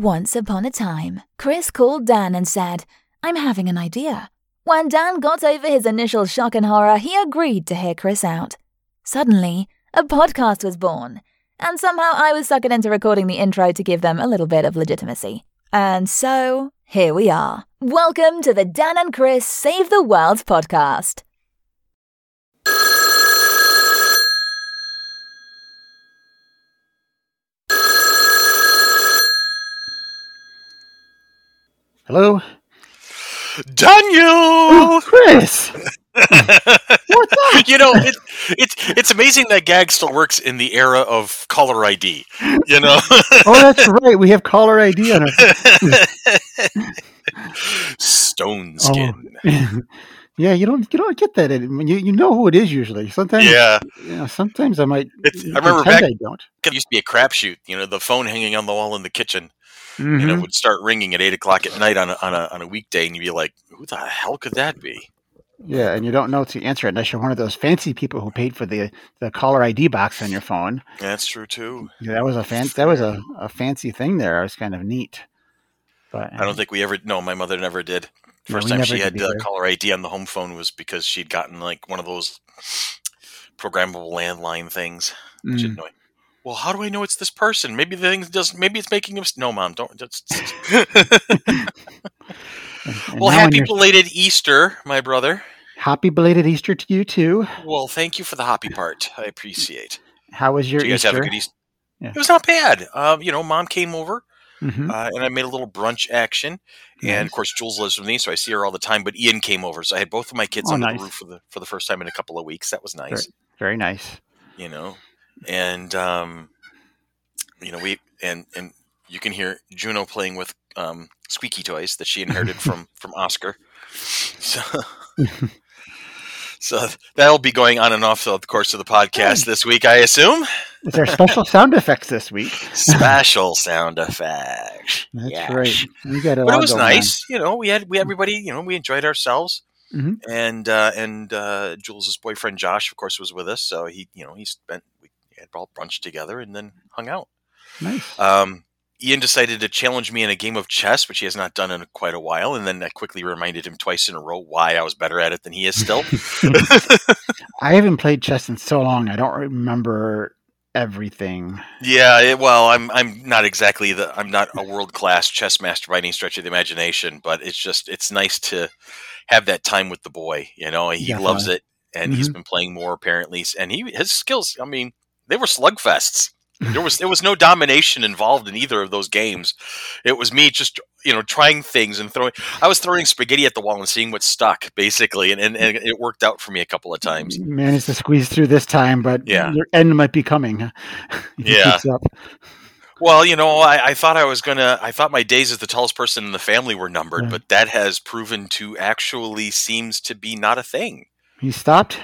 Once upon a time, Chris called Dan and said, I'm having an idea. When Dan got over his initial shock and horror, he agreed to hear Chris out. Suddenly, a podcast was born, and somehow I was suckered into recording the intro to give them a little bit of legitimacy. And so, here we are. Welcome to the Dan and Chris Save the World podcast. Hello? Daniel! Oh, Chris! What's up? you know, it, it's it's amazing that gag still works in the era of caller ID. You know, Oh, that's right. We have caller ID on our. stone Oh. skin. yeah, you don't you don't get that. You you know who it is usually. Sometimes Yeah, you know, sometimes I might. It's- I remember back- I don't. it used to be a crapshoot. You know, the phone hanging on the wall in the kitchen. Mhm. You know, it would start ringing at eight o'clock at night on a, on a on a weekday, and you'd be like, "Who the hell could that be?" Yeah, and you don't know to answer it unless you're one of those fancy people who paid for the the caller ID box on your phone. That's true too. Yeah, that was a fan. That was a, a fancy thing there. It was kind of neat. But I don't think we ever. No, my mother never did. First time she had uh, caller ID on the home phone was because she'd gotten like one of those programmable landline things. which Mm. annoying. Well, how do I know it's this person? Maybe the thing does. Maybe it's making him. No, mom, don't. That's, And well, happy belated Easter, my brother. happy belated Easter to you too. Well, thank you for the happy part. I appreciate. How was your Did you guys Easter? have a good Easter? Yeah. It was not bad. Um, you know, mom came over Mhm. uh, and I made a little brunch action. And Nice. of course, Jules lives with me, so I see her all the time. But Ian came over, so I had both of my kids Oh, under nice. the roof for the for the first time in a couple of weeks. That was nice. Very nice. you know and um you know we and and you can hear juno playing with um squeaky toys that she inherited from from oscar so so that'll be going on and off throughout the course of the podcast this week i assume Is there special sound effects this week? special sound effects That's Yes. right. We got it. but it was going on. nice you know we had we everybody you know we enjoyed ourselves Mhm. and uh and uh jules's boyfriend josh of course was with us so he you know he spent had all brunch together and then hung out Nice. Um, Ian decided to challenge me in a game of chess, which he has not done in quite a while, and then I quickly reminded him twice in a row why I was better at it than he is still. I haven't played chess in so long. I don't remember everything. yeah, it, well, I'm I'm not exactly the I'm not a world class chess master by any stretch of the imagination, but it's just it's nice to have that time with the boy. You know, he loves it, and he's Mhm. been playing more apparently, and he his skills. I mean, they were slugfests. There was there was no domination involved in either of those games. It was me just you know trying things and throwing. I was throwing spaghetti at the wall and seeing what stuck, basically, and, and, and it worked out for me a couple of times. Managed to squeeze through this time, but Yeah. your end might be coming. Yeah. Well, you know, I, I thought I was gonna. I thought my days as the tallest person in the family were numbered, Yeah. but that has proven to actually seems to be not a thing. He stopped.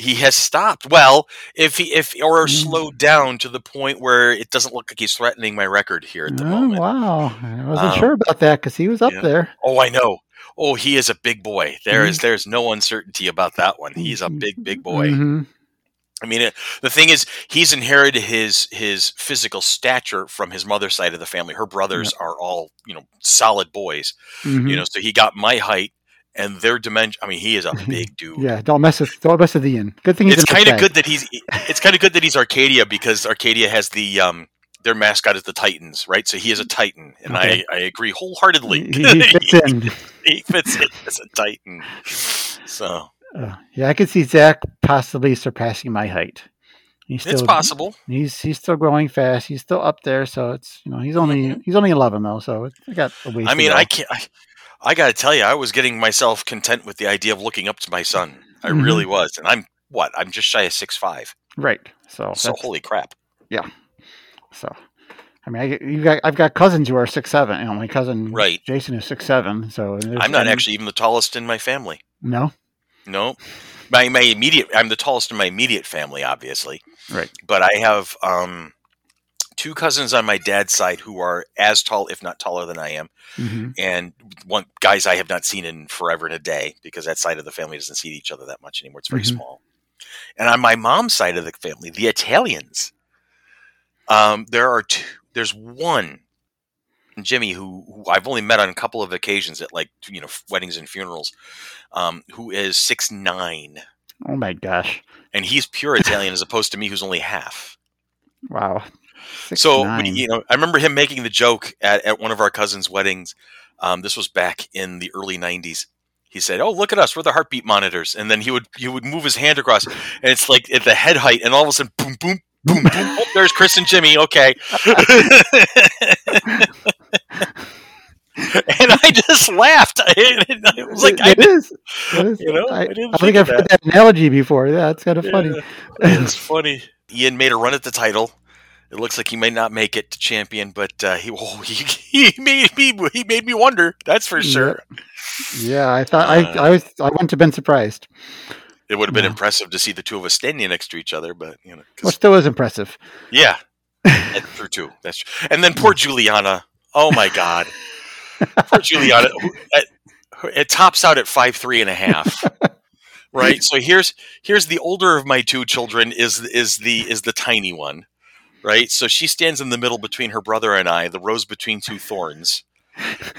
He has stopped. Well, if he if or Mm. slowed down to the point where it doesn't look like he's threatening my record here at the Oh, moment. wow. I wasn't Um, sure about that because he was up yeah. there. Oh, I know. Oh, he is a big boy. There is Mhm. there's no uncertainty about that one. He's a big big boy. Mhm. I mean, it, the thing is, he's inherited his his physical stature from his mother's side of the family. Her brothers are all you know solid boys. Mhm. You know, so he got my height and their dimension. I mean, he is a big dude. Yeah, don't mess with don't mess with the Ian. Good thing it's kind of good that he's. It's kind of good that he's Arcadia because Arcadia has the um their mascot is the Titans, right? So he is a Titan, and Okay. I I agree wholeheartedly. He, he fits in. he fits in as a Titan. So Uh, yeah, I could see Zach possibly surpassing my height. He's it's possible. He's he's still growing fast. He's still up there, so it's you know he's only he's only eleven though, so I got a ways. Mm-hmm. I mean. I can't. I, I got to tell you, I was getting myself content with the idea of looking up to my son. I Mhm. really was, and I'm what? I'm just shy of six five. right. So So holy crap! Yeah. So. I mean, I, you got I've got cousins who are six seven. You know, my cousin Right. Jason is six seven. So I'm not actually even the tallest in my family. no. No, my my immediate. I'm the tallest in my immediate family, obviously. Right. But I have um, two cousins on my dad's side who are as tall, if not taller than I am, hmm and one guys I have not seen in forever and a day because that side of the family doesn't see each other that much anymore. It's very Mhm. small. And on my mom's side of the family, the Italians, um, there are two. There's one Jimmy, who, who I've only met on a couple of occasions at like you know weddings and funerals, um, who is six nine, Oh my gosh! and he's pure Italian as opposed to me, who's only half. Wow. Six, so nine. you know, I remember him making the joke at, at one of our cousins' weddings. Um, this was back in the early '90s. He said, "Oh, look at us! We're the heartbeat monitors." And then he would he would move his hand across, and it's like at the head height, and all of a sudden, boom, boom, boom, boom. Oh, there's Chris and Jimmy. Okay. and I just laughed. It was like I it is. It is. You know, I, I I think I've heard that analogy before. Yeah, it's kind of funny. Yeah, it's funny. Ian made a run at the title. It looks like he may not make it to champion, but uh, he, oh, he he made me he made me wonder. That's for sure. Yeah, I thought I Uh, I was I wouldn't have been surprised. It would have been Yeah. impressive to see the two of us standing next to each other, but you know, Well, still is impressive. yeah, that's true too. That's true. And then poor Juliana. Oh my God, poor Juliana. At, it tops out at five three and a half. Right. So here's here's the older of my two children is is the is the tiny one. Right. So she stands in the middle between her brother and I, the rose between two thorns,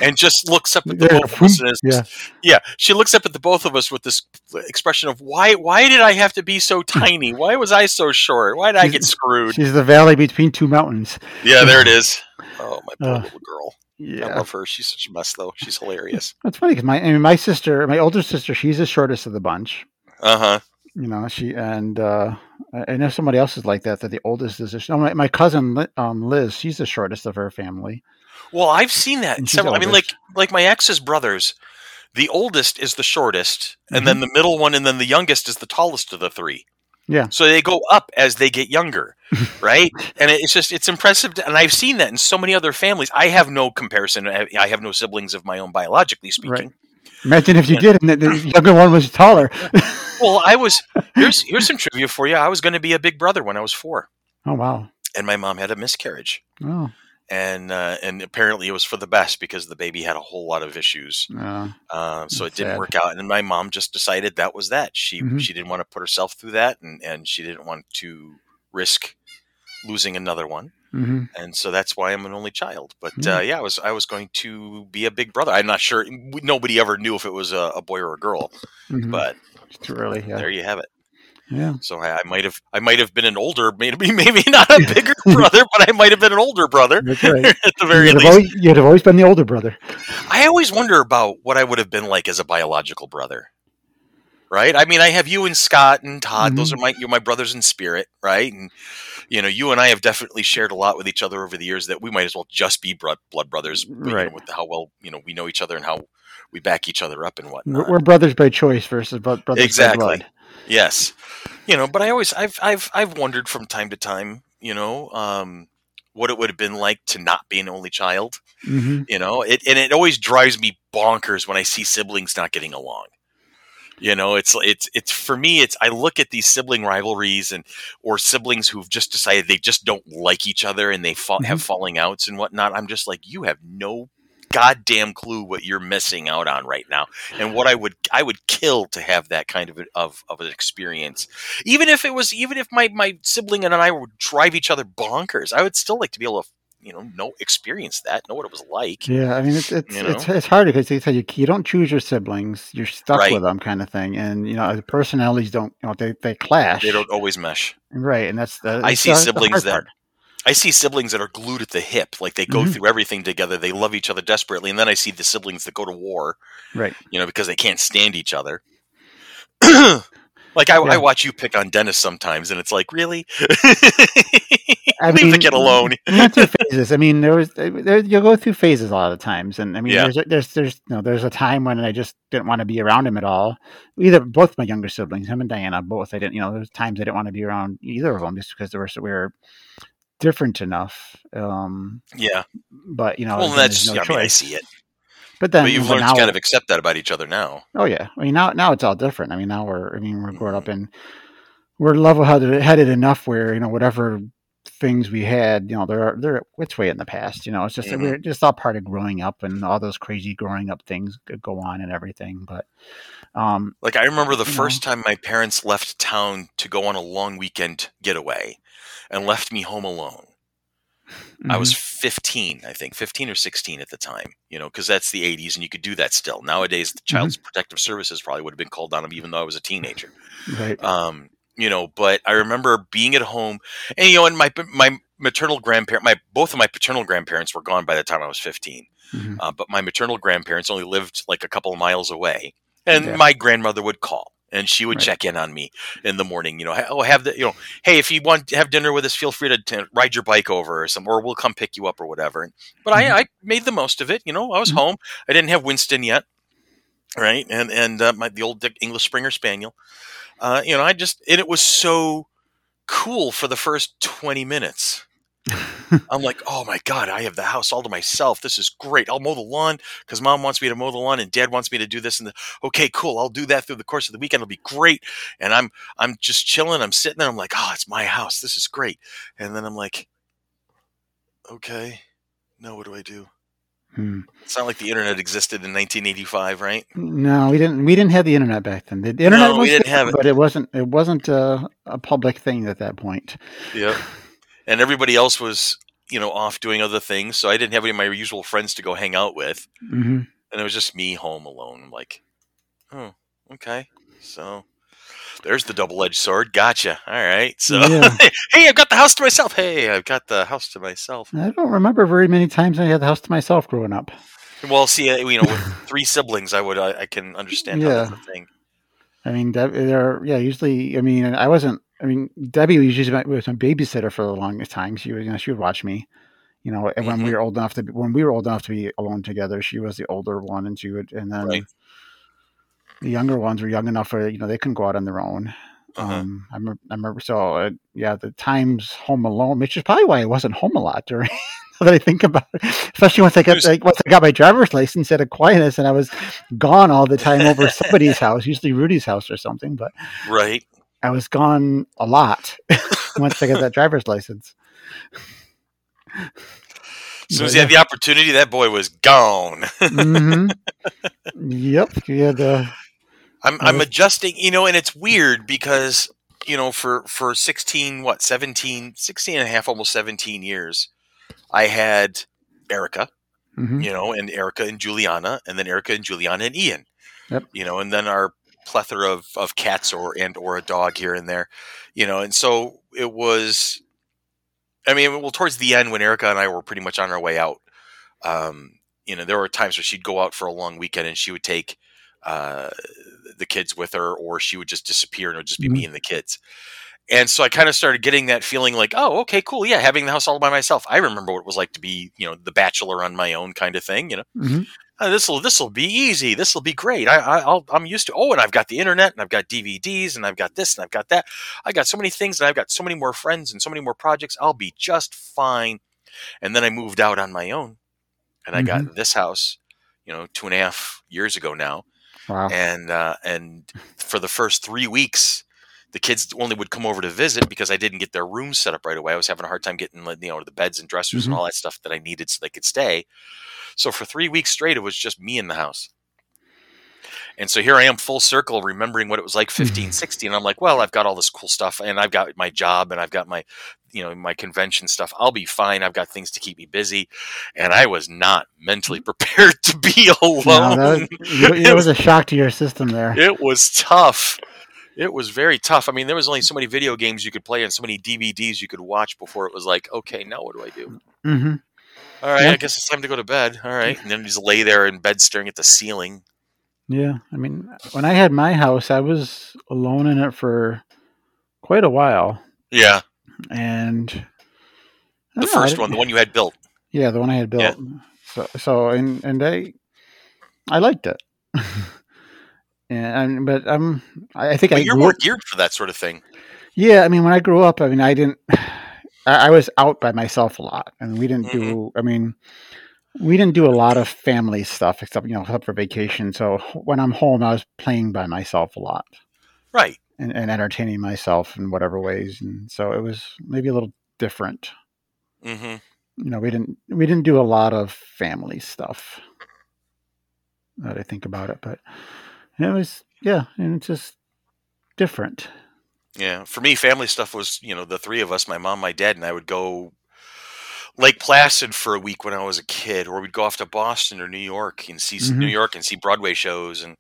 and just looks up at the Yeah, both of us. And is, yeah. yeah, she looks up at the both of us with this expression of why why did I have to be so tiny? Why was I so short? Why did I get screwed? She's the valley between two mountains. Yeah, there it is. Oh, my poor Uh, little girl. Yeah. I love her. She's such a mess, though. She's hilarious. that's funny because my I mean, my sister, my older sister, she's the shortest of the bunch. Uh huh. You know, she and uh, I know somebody else is like that. That the oldest is. The, oh, my, my cousin um, Liz, she's the shortest of her family. Well, I've seen that several. I mean, like like my ex's brothers. The oldest is the shortest, and then Mm-hmm. the middle one, and then the youngest is the tallest of the three. Yeah. So they go up as they get younger, right? and it's just it's impressive, to, and I've seen that in so many other families. I have no comparison. I have no siblings of my own, biologically speaking. Right. Imagine if you Yeah. did, and the, the younger one was taller. Well, I was here's here's some trivia for you. I was going to be a big brother when I was four, oh wow! and my mom had a miscarriage, Oh, and uh, and apparently it was for the best because the baby had a whole lot of issues. uh, Uh, so it didn't sad. work out, and my mom just decided that was that. She Mhm. she didn't want to put herself through that, and and she didn't want to risk losing another one, hmm and so that's why I'm an only child. But Mm. uh, yeah, I was I was going to be a big brother. I'm not sure. Nobody ever knew if it was a, a boy or a girl, hmm but it's too early. Yeah, there you have it. yeah. So I, I might have I might have been an older, maybe maybe not a bigger brother, but I might have been an older brother That's right. at the very you'd, have least. always, you'd have always been the older brother. I always wonder about what I would have been like as a biological brother. Right? I mean, I have you and Scott and Todd. Those mm-hmm. are my you're my brothers in spirit, right? And you know, you and I have definitely shared a lot with each other over the years that we might as well just be blood, blood brothers, you know, Right. with how well you know we know each other and how we back each other up and whatnot. we're brothers by choice versus bro- brothers Exactly. by blood. Yes, you know, but I always I've I've I've wondered from time to time, you know, um, what it would have been like to not be an only child. hmm You know, it and it always drives me bonkers when I see siblings not getting along. You know, it's it's it's for me. It's I look at these sibling rivalries and or siblings who've just decided they just don't like each other and they fa- have mm-hmm. falling outs and whatnot. I'm just like, you have no goddamn clue what you're missing out on right now and what i would i would kill to have that kind of of, of an experience even if it was even if my my sibling and i would drive each other bonkers i would still like to be able to you know know experience that know what it was like Yeah, I mean it's it's You it's, know? it's hard because they said you, you don't choose your siblings, you're stuck Right. with them, kind of thing. And you know, the personalities don't, you know, they they clash, they don't always mesh right? And that's the I see the- the siblings hard that part. I see siblings that are glued at the hip, like they go Mhm. through everything together. They love each other desperately, and then I see the siblings that go to war, right. you know, because they can't stand each other. like I, Yeah. I watch you pick on Dennis sometimes, and it's like, really, I leave the kid alone. went through phases. I mean, there was there, you go through phases a lot of times, and I mean, Yeah. there's there's there's you know, there's a time when I just didn't want to be around him at all. Either both my younger siblings, him and Diana, both. I didn't, you know, there's times I didn't want to be around either of them just because they were we were different enough. Um, Yeah, but you know, well, that's no I mean, I see it, But then, but you've learned now, to kind of accept that about each other now. oh yeah, I mean now now it's all different. I mean now we're I mean we're growing up and we're level headed headed enough where you know whatever things we had, you know, they're they're it's way in the past. You know, it's just Mhm. we're just all part of growing up and all those crazy growing up things go on and everything. But um, Like I remember the first time my parents left town to go on a long weekend getaway, and left me home alone. I was 15, I think, 15 or 16 at the time, you know, because that's the 80s and you could do that still. Nowadays, the Child's Protective Services probably would have been called on him even though I was a teenager. Mm-hmm. right. Um, you know, but I remember being at home and, you know, and my, my maternal grandparent, my, both of my paternal grandparents were gone by the time I was 15. Mhm. Uh, but my maternal grandparents only lived like a couple of miles away. And Yeah. my grandmother would call and she would Right. check in on me in the morning. You know, oh, have the, you know, hey, if you want to have dinner with us, feel free to t- ride your bike over or some, or we'll come pick you up or whatever. But Mhm. I, I made the most of it. You know, I was Mhm. home. I didn't have Winston yet. Right. And, and, uh, my, the old Dick English Springer Spaniel, uh, you know, I just, and it was so cool for the first 20 minutes. I'm like, oh my god, I have the house all to myself. This is great. I'll mow the lawn because mom wants me to mow the lawn and dad wants me to do this. And the, okay, cool. I'll do that through the course of the weekend. It'll be great. And I'm I'm just chilling. I'm sitting there. I'm like, oh, it's my house. This is great. And then I'm like, okay, now what do I do? Hmm. It's not like the internet existed in 1985, right? No, we didn't. We didn't have the internet back then. The internet No, we didn't there, have it. but it wasn't. It wasn't a, a public thing at that point. Yep. And everybody else was, you know, off doing other things. So I didn't have any of my usual friends to go hang out with. hmm and it was just me home alone. I'm like, oh, okay. So there's the double edged sword. Gotcha. All right. So Yeah. hey, I've got the house to myself. Hey, I've got the house to myself. I don't remember very many times I had the house to myself growing up. Well, see, uh, you know, with three siblings, I would, I, I can understand how that's a thing. I mean, Deb, they're yeah. Usually, I mean, I wasn't. I mean, Debbie was usually my, was my babysitter for the longest time. She was, you know, she would watch me. You know, and when we were old enough to be, when we were old enough to be alone together, she was the older one, and she would, and then Right. the younger ones were young enough for you know they couldn't go out on their own. Uh-huh. Um, I remember, I remember. So uh, yeah, the times home alone, which is probably why I wasn't home a lot during. that I think about it, especially once I got like, once I got my driver's license at Aquinas, and I was gone all the time over somebody's house, usually Rudy's house or something. But Right. I was gone a lot once I got that driver's license. As soon as he had the opportunity, that boy was gone. mm-hmm. yep, you had uh, I'm I'm adjusting, you know, and it's weird because, you know, for for 16, what, 17, 16 and a half, almost 17 years, I had Erica, mhm, you know, and Erica and Juliana, and then Erica and Juliana and Ian. Yep. You know, and then our plethora of, of cats or and or a dog here and there. You know, and so it was I mean, well, towards the end when Erica and I were pretty much on our way out, um, you know, there were times where she'd go out for a long weekend and she would take uh, the kids with her, or she would just disappear and it would just be me and the kids. And so I kind of started getting that feeling like, oh, okay, cool, yeah, having the house all by myself. I remember what it was like to be, you know, the bachelor on my own kind of thing. You know, mhm. this will this will be easy. This will be great. I, I I'll, I'm used to. Oh, and I've got the internet, and I've got DVDs, and I've got this, and I've got that. I got so many things, and I've got so many more friends, and so many more projects. I'll be just fine. And then I moved out on my own, and I got this house, you know, two and a half years ago now, wow. and uh, and for the first three weeks. The kids only would come over to visit because I didn't get their rooms set up right away. I was having a hard time getting, you know, the beds and dressers Mhm. and all that stuff that I needed so they could stay. So for three weeks straight, it was just me in the house. And so here I am full circle remembering what it was like 15, 16. I'm like, well, I've got all this cool stuff and I've got my job and I've got my, you know, my convention stuff. I'll be fine. I've got things to keep me busy. And I was not mentally prepared to be alone. No, that, was, it was a shock to your system there. It was tough. It was very tough. I mean, there was only so many video games you could play and so many DVDs you could watch before it was like, okay, now what do I do? hmm All right, Yeah. I guess it's time to go to bed. All right, and then just lay there in bed staring at the ceiling. Yeah, I mean, when I had my house, I was alone in it for quite a while, Yeah, and the know, first one, the one you had built. Yeah, the one I had Yeah. built. So, so and and I, I liked it. and but I'm I think I But you're grew more up- geared for that sort of thing. Yeah, I mean, when I grew up, I mean, I didn't. I, I was out by myself a lot, and we didn't Mm-hmm. do. I mean, we didn't do a lot of family stuff except you know except for vacation. So when I'm home, I was playing by myself a lot Right. and, and entertaining myself in whatever ways, and so it was maybe a little different. hmm You know, we didn't we didn't do a lot of family stuff. That I think about it, but it was yeah, and it's just different. Yeah. For me, family stuff was, you know, the three of us, my mom, my dad, and I would go Lake Placid for a week when I was a kid, or we'd go off to Boston or New York and see Mhm. New York and see Broadway shows, and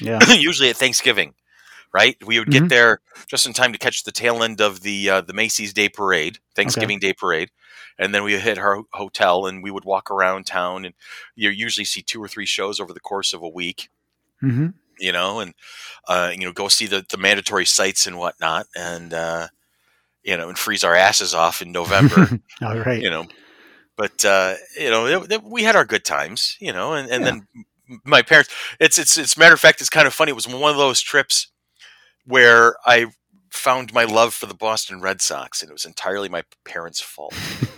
Yeah. usually at Thanksgiving, right? We would get Mhm. there just in time to catch the tail end of the uh, the Macy's Day Parade, Thanksgiving Day Parade, and then we would hit our hotel and we would walk around town and you usually see two or three shows over the course of a week, hmm you know, and uh, you know go see the the mandatory sites and whatnot, and uh, you know, and freeze our asses off in November, All right. you know. But uh, you know, it- it- we had our good times, you know, and, and Yeah. then my parents. It's it's it's matter of fact, it's kind of funny. It was one of those trips where I found my love for the Boston Red Sox, and it was entirely my parents' fault,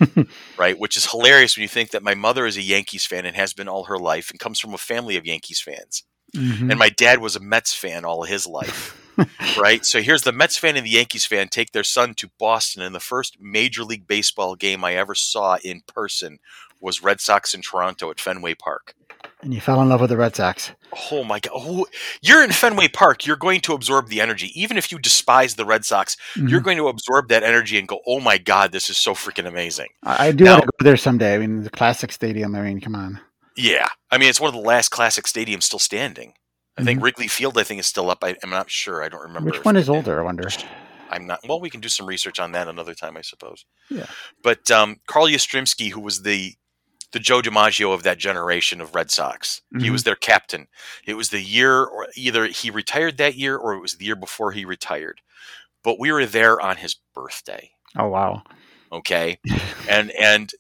right? Which is hilarious when you think that my mother is a Yankees fan and has been all her life, and comes from a family of Yankees fans, Mhm. and my dad was a Mets fan all his life. right? So here's the Mets fan and the Yankees fan take their son to Boston, and the first Major League Baseball game I ever saw in person was Red Sox in Toronto at Fenway Park. and you fell in love with the Red Sox. Oh my God! Oh, you're in Fenway Park. You're going to absorb the energy, even if you despise the Red Sox. You're Mhm. going to absorb that energy and go, "Oh my God, this is so freaking amazing!" I, I do Now- want to go there someday. I mean, the classic stadium. I mean, come on. Yeah, I mean, it's one of the last classic stadiums still standing. I think Mhm. Wrigley Field, I think, is still up. I, I'm not sure. I don't remember. Which one is older? I wonder. I'm not. Well, we can do some research on that another time, I suppose. Yeah. But um, Carl Yastrzemski, who was the the Joe DiMaggio of that generation of Red Sox, he Mhm. was their captain. It was the year, or either he retired that year, or it was the year before he retired. But we were there on his birthday. Oh wow. Okay, and and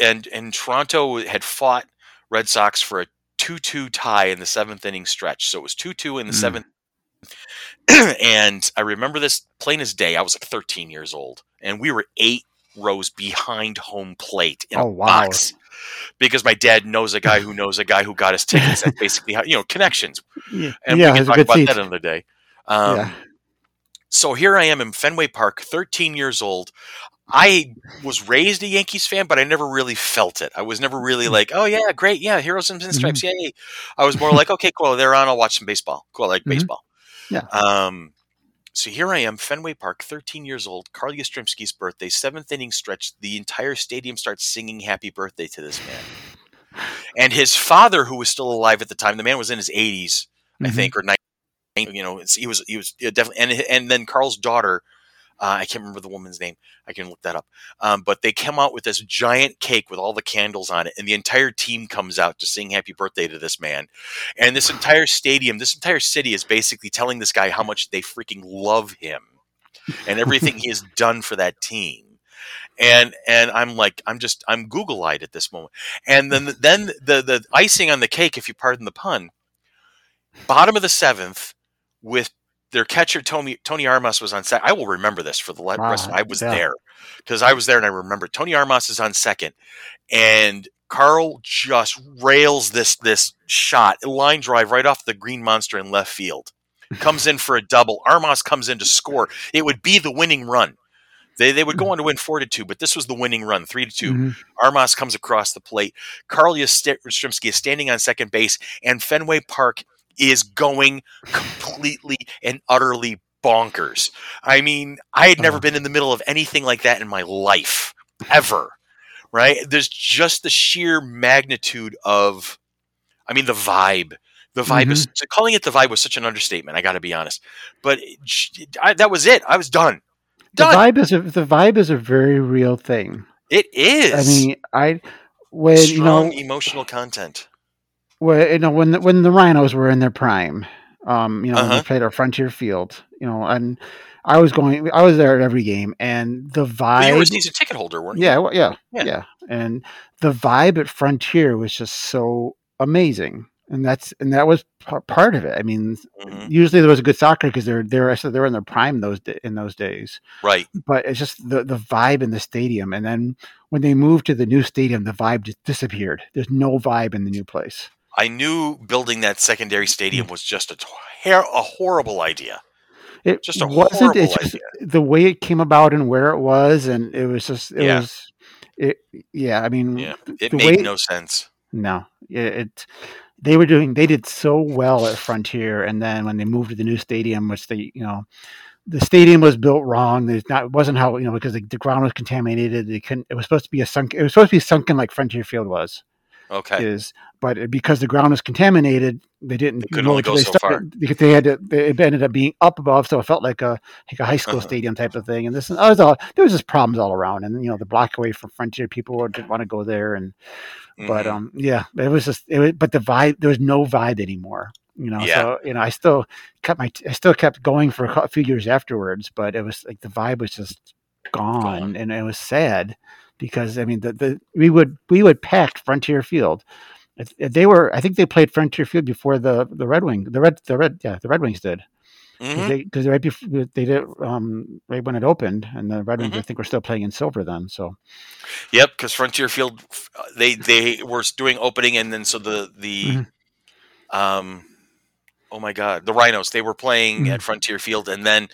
and and Toronto had fought Red Sox for a two-two tie in the seventh inning stretch. So it was two-two in the Mm. seventh. and I remember this plain as day. I was like 13 years old, and we were eight rows behind home plate in Oh, a wow. box because my dad knows a guy who knows a guy who got us tickets. That's basically how you know connections. Yeah, And yeah, we can talk about seat. that another day. Um, yeah. so here I am in Fenway Park, 13 years old. I was raised a Yankees fan, but I never really felt it. I was never really Hmm. like, oh yeah, great, yeah, heroes and Mm-hmm. yay. I was more like, okay, cool, they're on. I'll watch some baseball. Cool, I like Mhm. baseball. Yeah. Um, so here I am, Fenway Park, 13 years old, Carl Yastrzemski's birthday, seventh inning stretch. The entire stadium starts singing happy birthday to this man. And his father, who was still alive at the time, the man was in his 80s, I Mhm. think, or 90. You know, he was he was definitely, and and then Carl's daughter, uh, I can't remember the woman's name. I can look that up. Um, but they come out with this giant cake with all the candles on it, and the entire team comes out to sing happy birthday to this man. And this entire stadium, this entire city is basically telling this guy how much they freaking love him and everything he has done for that team. And and I'm like I'm just I'm Google eyed at this moment. And then then the the icing on the cake, if you pardon the pun, bottom of the seventh with their catcher Tony Tony Armas was on second. I will remember this for the le- rest. Of, Wow, I was yeah. there because I was there and I remember Tony Armas is on second, and Carl just rails this this shot, line drive right off the green monster in left field. Comes in for a double. Armas comes in to score. It would be the winning run. They, they would go on to win four to two, but this was the winning run, three to 2 Mhm. Armas comes across the plate. Carl Yastrzemski is standing on second base, and Fenway Park is going completely and utterly bonkers. I mean, I had never Uh-huh. been in the middle of anything like that in my life, ever. Right? There's just the sheer magnitude of, I mean, the vibe. The vibe is calling it the vibe was such an understatement. I got to be honest, but I, that was it. I was done. The vibe is a the vibe is a very real thing. It is. I mean, I when strong you know emotional content. When you know when the, when the Rhinos were in their prime, um, you know, Uh-huh. they played our Frontier Field, you know, and I was going, I was there at every game, and the vibe. But you were a ticket holder, weren't you? yeah, well, yeah, Yeah. yeah, and the vibe at Frontier was just so amazing, and that's and that was part of it. I mean, Mhm. usually there was a good soccer because they're they're I said they were in their prime those in those days. Right. but it's just the the vibe in the stadium. And then when they moved to the new stadium, the vibe just disappeared. There's no vibe in the new place. I knew building that secondary stadium mm. was just a, ter- a horrible idea. It Just a wasn't. horrible It's just idea. the way it came about and where it was, and it was just it Yeah. was. It yeah. I mean, Yeah. It made way- no sense. no. It, it they were doing they did so well at Frontier, and then when they moved to the new stadium, which they you know the stadium was built wrong. There's not it wasn't how you know because the, the ground was contaminated. They couldn't. It was supposed to be a sunk. It was supposed to be sunken like Frontier Field was. Okay. Is but because the ground was contaminated, they didn't. They couldn't only go so started- Because they had to. They, it ended up being up above, so it felt like a like a high school Uh-huh. stadium type of thing. And this, I was all there was just problems all around, and you know the block away from Frontier, people didn't want to go there, and but Mhm. um yeah it was just it was, but the vibe there was no vibe anymore you know Yeah. so you know i still kept my i still kept going for a few years afterwards but it was like the vibe was just gone, Gone. and it was sad because i mean the, the we would we would pack frontier field they were i think they played frontier field before the the red wing the red the red yeah the red wings did because right before they did um right when it opened and the red wings i Mhm. think were still playing in silver then so Yep, because Frontier Field, uh, they they were doing opening, and then so the the, Mhm. um, oh my God, the Rhinos, they were playing Mhm. at Frontier Field, and then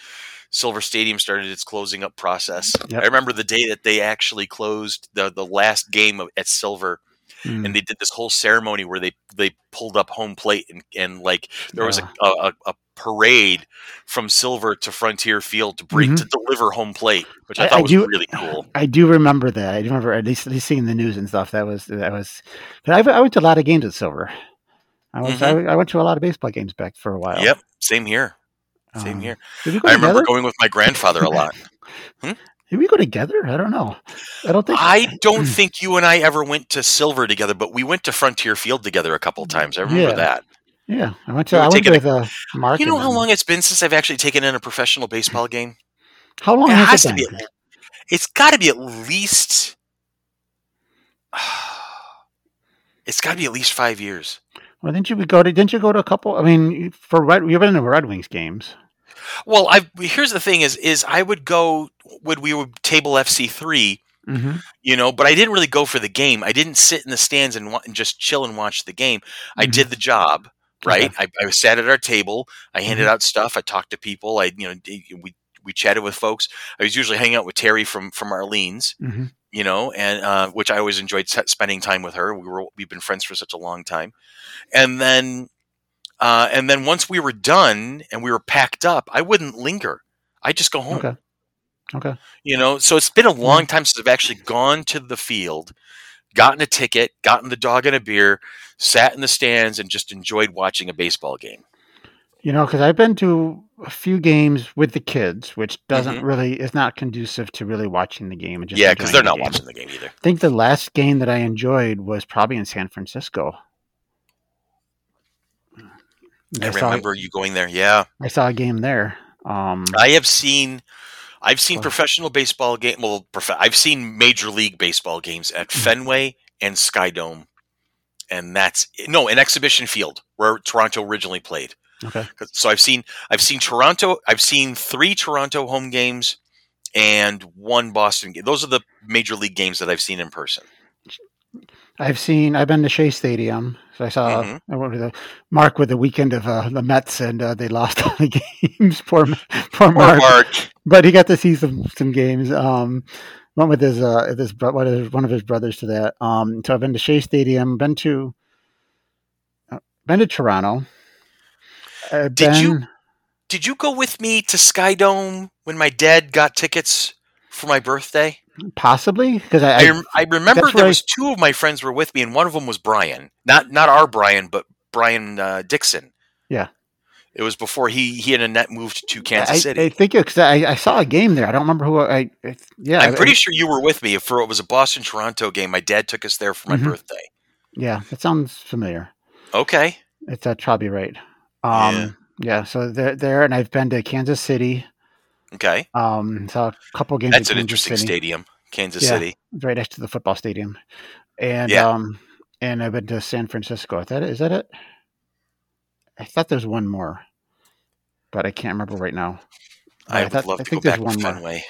Silver Stadium started its closing up process. Yep. I remember the day that they actually closed the the last game of, at Silver, mm, and they did this whole ceremony where they they pulled up home plate and and like there was a, a a parade from Silver to Frontier Field to bring Mhm. to deliver home plate, which I, I- thought I was do- really cool. I do remember that. I remember at least, at least seeing the news and stuff. That was that was. But I, I went to a lot of games at Silver. I was I, I went to a lot of baseball games back for a while. Mm-hmm. Yep, same here. Same Um, here. Did we go I remember together? going with my grandfather a lot. Hmm? Did we go together? I don't know. I don't think. I don't think you and I ever went to Silver together, but we went to Frontier Field together a couple mm, times. I remember Yeah. that. yeah, I went to. We I went with a uh, Mark. You know how long it's been since I've actually taken in a professional baseball game? How long It has it to be. been? At, it's got to be at least. It's got to be at least five years. Well, didn't you go to? Didn't you go to a couple? I mean, for Red, you've been to Red Wings games. Well, I here's the thing: is is I would go when we would table FC three, Mm-hmm. you know, but I didn't really go for the game. I didn't sit in the stands and, wa- and just chill and watch the game. I Mhm. did the job, right? Okay. I, I sat at our table. I handed Mhm. out stuff. I talked to people. I, you know, we we chatted with folks. I was usually hanging out with Terry from from Arlene's, Mm-hmm. you know, and uh, which I always enjoyed spending time with her. We were we've been friends for such a long time, and then uh, and then once we were done and we were packed up, I wouldn't linger. I just go home. Okay. Okay. You know, so it's been a long time since I've actually gone to the field, gotten a ticket, gotten the dog and a beer, sat in the stands, and just enjoyed watching a baseball game. You know, because I've been to a few games with the kids, which doesn't Mhm. really is not conducive to really watching the game. And just yeah, because they're the not game. watching the game either. I think the last game that I enjoyed was probably in San Francisco. I saw, remember you going there. Yeah, I saw a game there. Um, I have seen. I've seen professional baseball game. Well, prof- I've seen major league baseball games at Mm-hmm. Fenway and Sky Dome, and that's no an exhibition field where Toronto originally played. okay. So I've seen I've seen Toronto. I've seen three Toronto home games and one Boston game. Those are the major league games that I've seen in person. I've seen. I've been to Shea Stadium. So I saw. Mhm. I went with the Mark with the weekend of uh, the Mets, and uh, they lost all the games. poor, poor Or Mark. Mark. But he got to see some some games. Um, went with his uh his one of his, one of his brothers to that. Um, so I've been to Shea Stadium. Been to. Uh, been to Toronto. Uh, Did you- Did you go with me to Sky Dome when my dad got tickets for my birthday? Possibly because I, I, I I remember there I- was two of my friends were with me, and one of them was Brian. Not not our Brian, but Brian uh, Dixon. Yeah. It was before he he and Annette moved to Kansas I, City. I think because I, I saw a game there. I don't remember who I. I yeah, I'm pretty sure you were with me for it was a Boston Toronto game. My dad took us there for my Mhm. birthday. Yeah, that sounds familiar. Okay. It's that's probably right. Um, Yeah. yeah. So there, there, and I've been to Kansas City. Okay. Um, saw a couple games. That's an interesting City. stadium, Kansas Yeah. City. Right next to the football stadium, and Yeah. um, and I've been to San Francisco. Is that it? Is that it? I thought there's one more, but I can't remember right now. I, I thought- love I think there's back to one more. Fenway.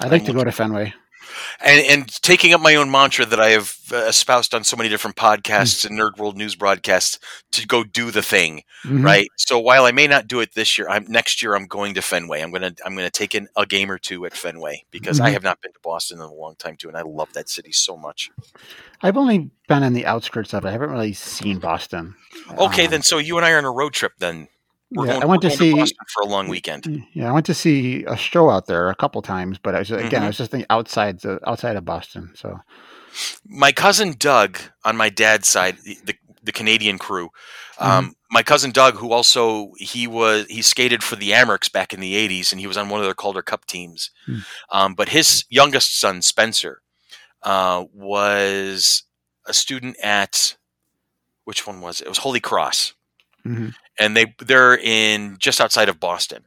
I'd like I'm to go to Fenway. And, and taking up my own mantra that I have uh, espoused on so many different podcasts and Nerd World News broadcasts to go do the thing, Mhm. right? So while I may not do it this year, I'm next year I'm going to Fenway. I'm gonna I'm gonna take in a game or two at Fenway because I Mhm. have not been to Boston in a long time too, and I love that city so much. I've only been on the outskirts of it. I haven't really seen Boston. Okay, Um, then so you and I are on a road trip then. We're Yeah, going, I went to see- Boston for a long weekend. Yeah, I went to see a show out there a couple times, but I was again, Mhm. I was just thinking outside the outside of Boston. So My cousin Doug on my dad's side, the the, Canadian crew. Um, My cousin Doug, who also he was he skated for the Amerks back in the '80s, and he was on one of their Calder Cup teams. Hmm. Um, but his youngest son Spencer uh, was a student at which one was it? It was Holy Cross. mhm. And they they're in just outside of Boston.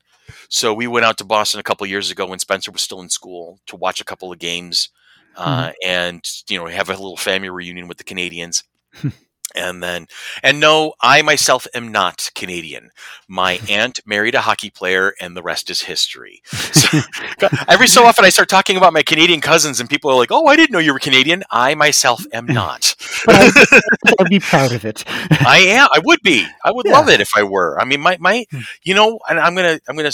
So we went out to Boston a couple years ago when Spencer was still in school to watch a couple of games, uh, and you know have a little family reunion with the Canadians. And then, and no, I myself am not Canadian. My aunt married a hockey player, and the rest is history. So, every so often, I start talking about my Canadian cousins, and people are like, "Oh, I didn't know you were Canadian." I myself am not. but I, I'd be proud of it. I am. I would be. I would Yeah. love it if I were. I mean, my my, Hmm. you know, and I'm gonna I'm gonna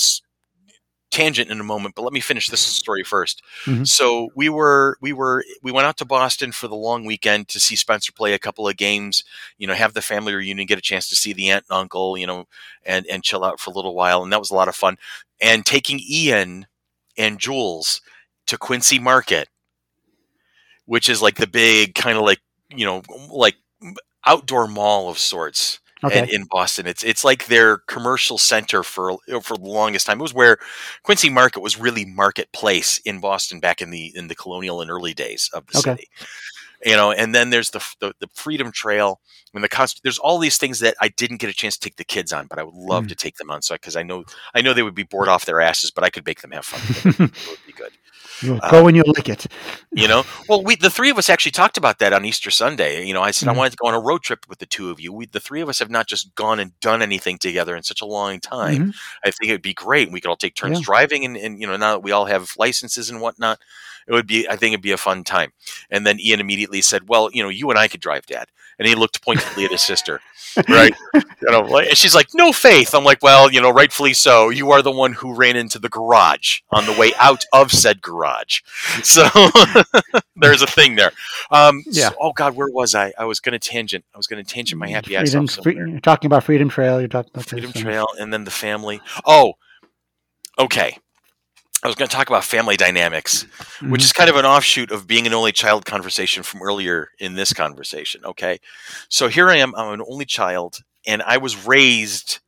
tangent in a moment, but let me finish this story 1st Mhm. So we were we were we went out to Boston for the long weekend to see Spencer play a couple of games. You know, have the family reunion, get a chance to see the aunt and uncle. You know, and and chill out for a little while, and that was a lot of fun. And taking Ian and Jules to Quincy Market, which is like the big kind of like you know like outdoor mall of sorts Okay. in, in Boston. It's it's like their commercial center for for the longest time. It was where Quincy Market was really marketplace in Boston back in the in the colonial and early days of the Okay. city. You know, and then there's the the, the Freedom Trail and the const- there's all these things that I didn't get a chance to take the kids on, but I would love Mm. to take them on. So because I know I know they would be bored off their asses, but I could make them have fun. It would be good. You'll uh, go when you lick it. You know, well, we the three of us actually talked about that on Easter Sunday. You know, I said I Mhm. wanted to go on a road trip with the two of you. We, the three of us have not just gone and done anything together in such a long time. Mhm. I think it would be great. We could all take turns Yeah. driving, and, and you know, now that we all have licenses and whatnot, it would be. I think it'd be a fun time. And then Ian immediately said, "Well, you know, you and I could drive, Dad." And he looked pointedly at his sister, right? You know, like, and she's like, "No faith." I'm like, "Well, you know, rightfully so. You are the one who ran into the garage on the way out of said garage." So there's a thing there. Um, Yeah. so- oh God, where was I? I was going to tangent. I was going to tangent my happy ass Freedom, off free, you're talking about Freedom Trail. You're talking about Freedom this, Trail, and then the family. Oh, okay. I was going to talk about family dynamics, which Mhm. is kind of an offshoot of being an only child conversation from earlier in this conversation. Okay. So here I am. I'm an only child, and I was raised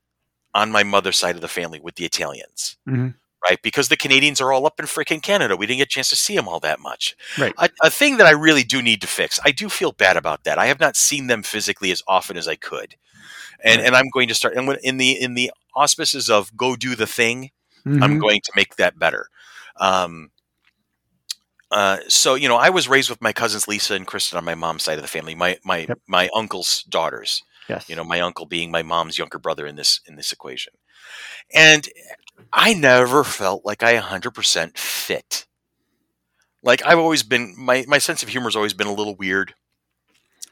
on my mother's side of the family with the Italians. Mhm. Right, because the Canadians are all up in freaking Canada. We didn't get a chance to see them all that much. Right. A, a thing that I really do need to fix. I do feel bad about that. I have not seen them physically as often as I could, and Right. and I'm going to start. And in the in the auspices of go do the thing, Mhm. I'm going to make that better. Um, uh, so you know, I was raised with my cousins Lisa and Kristen on my mom's side of the family. My my Yep. my uncle's daughters. yes. You know, my uncle being my mom's younger brother in this in this equation, and I never felt like I 100% fit. Like I've always been my my sense of humor has always been a little weird,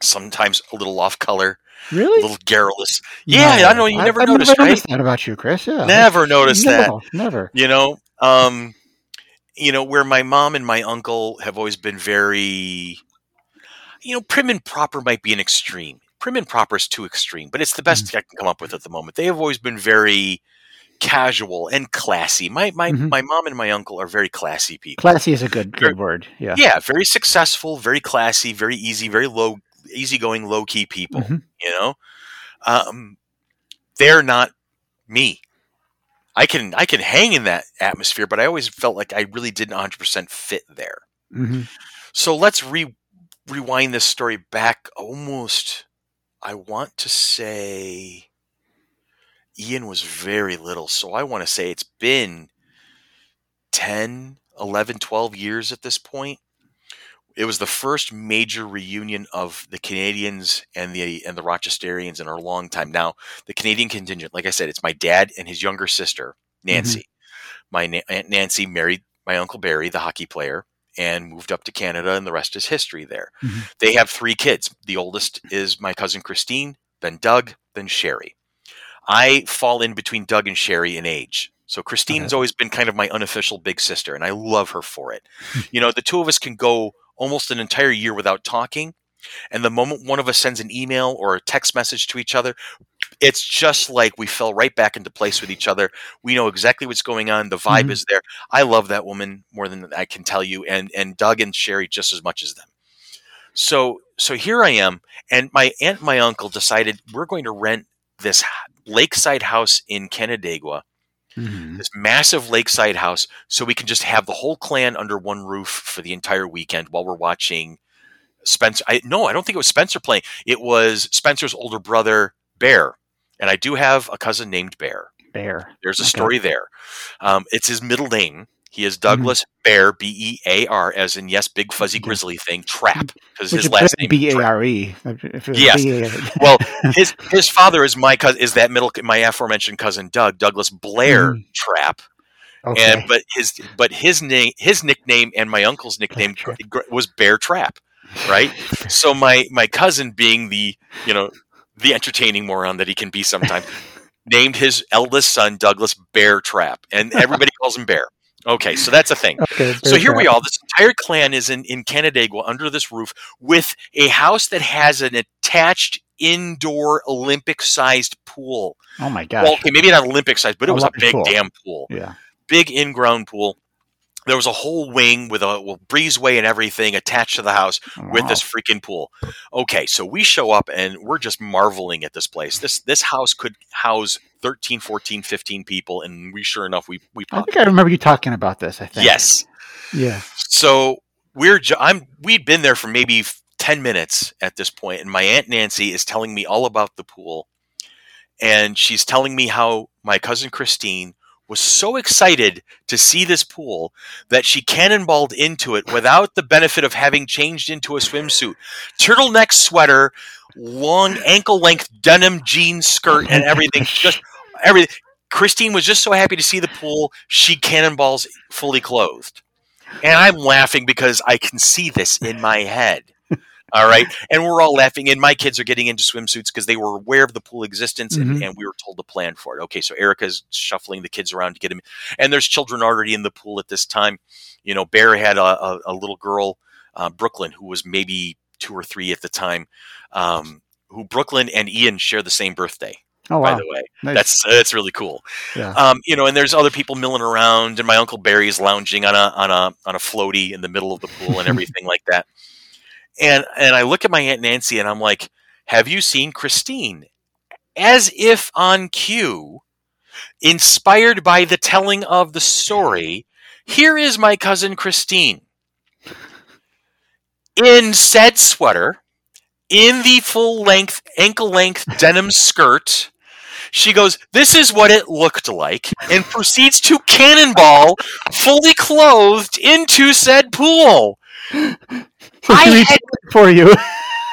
sometimes a little off color, Really? a little garrulous. Yeah, I know you never I've noticed, never right? noticed that about you, Chris. Yeah. Never noticed that. Never. you know um you know where my mom and my uncle have always been very you know prim and proper might be an extreme prim and proper is too extreme but it's the best i can come up with at the moment they have always been very casual and classy my my, Mhm. my mom and my uncle are very classy people Classy is a good Very- good word. Yeah. yeah very successful very classy very easy very low easygoing low key people Mhm. you know um they're not me i can i can hang in that atmosphere but i always felt like i really didn't 100% fit there Mhm. so let's re- rewind this story back almost i want to say ian was very little so i want to say it's been 10 11 12 years at this point it was the first major reunion of the Canadians and the and the Rochesterians in a long time. Now, the Canadian contingent, like I said, it's my dad and his younger sister Nancy. My na- aunt Nancy married my uncle Barry, the hockey player, and moved up to Canada, and the rest is history. There, Mhm. they have three kids. The oldest is my cousin Christine, then Doug, then Sherry. I fall in between Doug and Sherry in age. So Christine's always been kind of my unofficial big sister, and I love her for it. you know, the two of us can go almost an entire year without talking. And the moment one of us sends an email or a text message to each other, it's just like we fell right back into place with each other. We know exactly what's going on. The vibe Mhm. is there. I love that woman more than I can tell you, and and Doug and Sherry just as much as them. So so here I am, and my aunt and my uncle decided we're going to rent this lakeside house in Canandaigua, Mhm. this massive lakeside house, so we can just have the whole clan under one roof for the entire weekend while we're watching Spencer. I no, I don't think it was Spencer playing. It was Spencer's older brother Bear, and I do have a cousin named Bear. Bear. There's a Okay. story there. Um, it's his middle name. He is Douglas Bear, B E A R, as in yes, big fuzzy grizzly thing, Trap, because his last name B A. R E. If it was Yes. Well, his his father is my cousin, is that middle my aforementioned cousin Doug Douglas Blair Mhm. Trap, okay. and but his but his name his nickname and my uncle's nickname was Bear Trap, right? so my my cousin being the you know the entertaining moron that he can be sometimes named his eldest son Douglas Bear Trap, and everybody calls him Bear. Okay, so that's a thing. okay. So here we are. This entire clan is in, in Canandaigua under this roof with a house that has an attached indoor Olympic sized pool. Oh my gosh. Well, okay, maybe not Olympic sized, but it was a big pool. damn pool. yeah. Big in ground pool. There was a whole wing with a well, breezeway and everything attached to the house with this freaking pool. Okay, so we show up and we're just marveling at this place. This this house could house 13, 14, 15 people and we sure enough we we I think I remember you talking about this. I think. Yes. Yeah. So we're I'm we'd been there for maybe 10 minutes at this point and my aunt Nancy is telling me all about the pool and she's telling me how my cousin Christine was so excited to see this pool that she cannonballed into it without the benefit of having changed into a swimsuit. Turtleneck sweater, long ankle length denim jean skirt and everything just everything Christine was just so happy to see the pool, she cannonballs fully clothed. And I'm laughing because I can see this in my head. All right. And we're all laughing. And my kids are getting into swimsuits because they were aware of the pool existence and, Mhm. and we were told to plan for it. Okay. So Erica's shuffling the kids around to get them. And there's children already in the pool at this time. You know, Bear had a, a, a little girl, uh, Brooklyn, who was maybe two or three at the time, um, who Brooklyn and Ian share the same birthday, Oh by wow. the way. Nice. That's that's really cool. yeah. Um, you know, and there's other people milling around, and my uncle Barry's lounging on a on a on a floaty in the middle of the pool and everything like that. And and I look at my aunt Nancy and I'm like, "Have you seen Christine?" As if on cue, inspired by the telling of the story, here is my cousin Christine in said sweater, in the full length, ankle length denim skirt. She goes, This is what it looked like, and proceeds to cannonball, fully clothed, into said pool. I had- for you.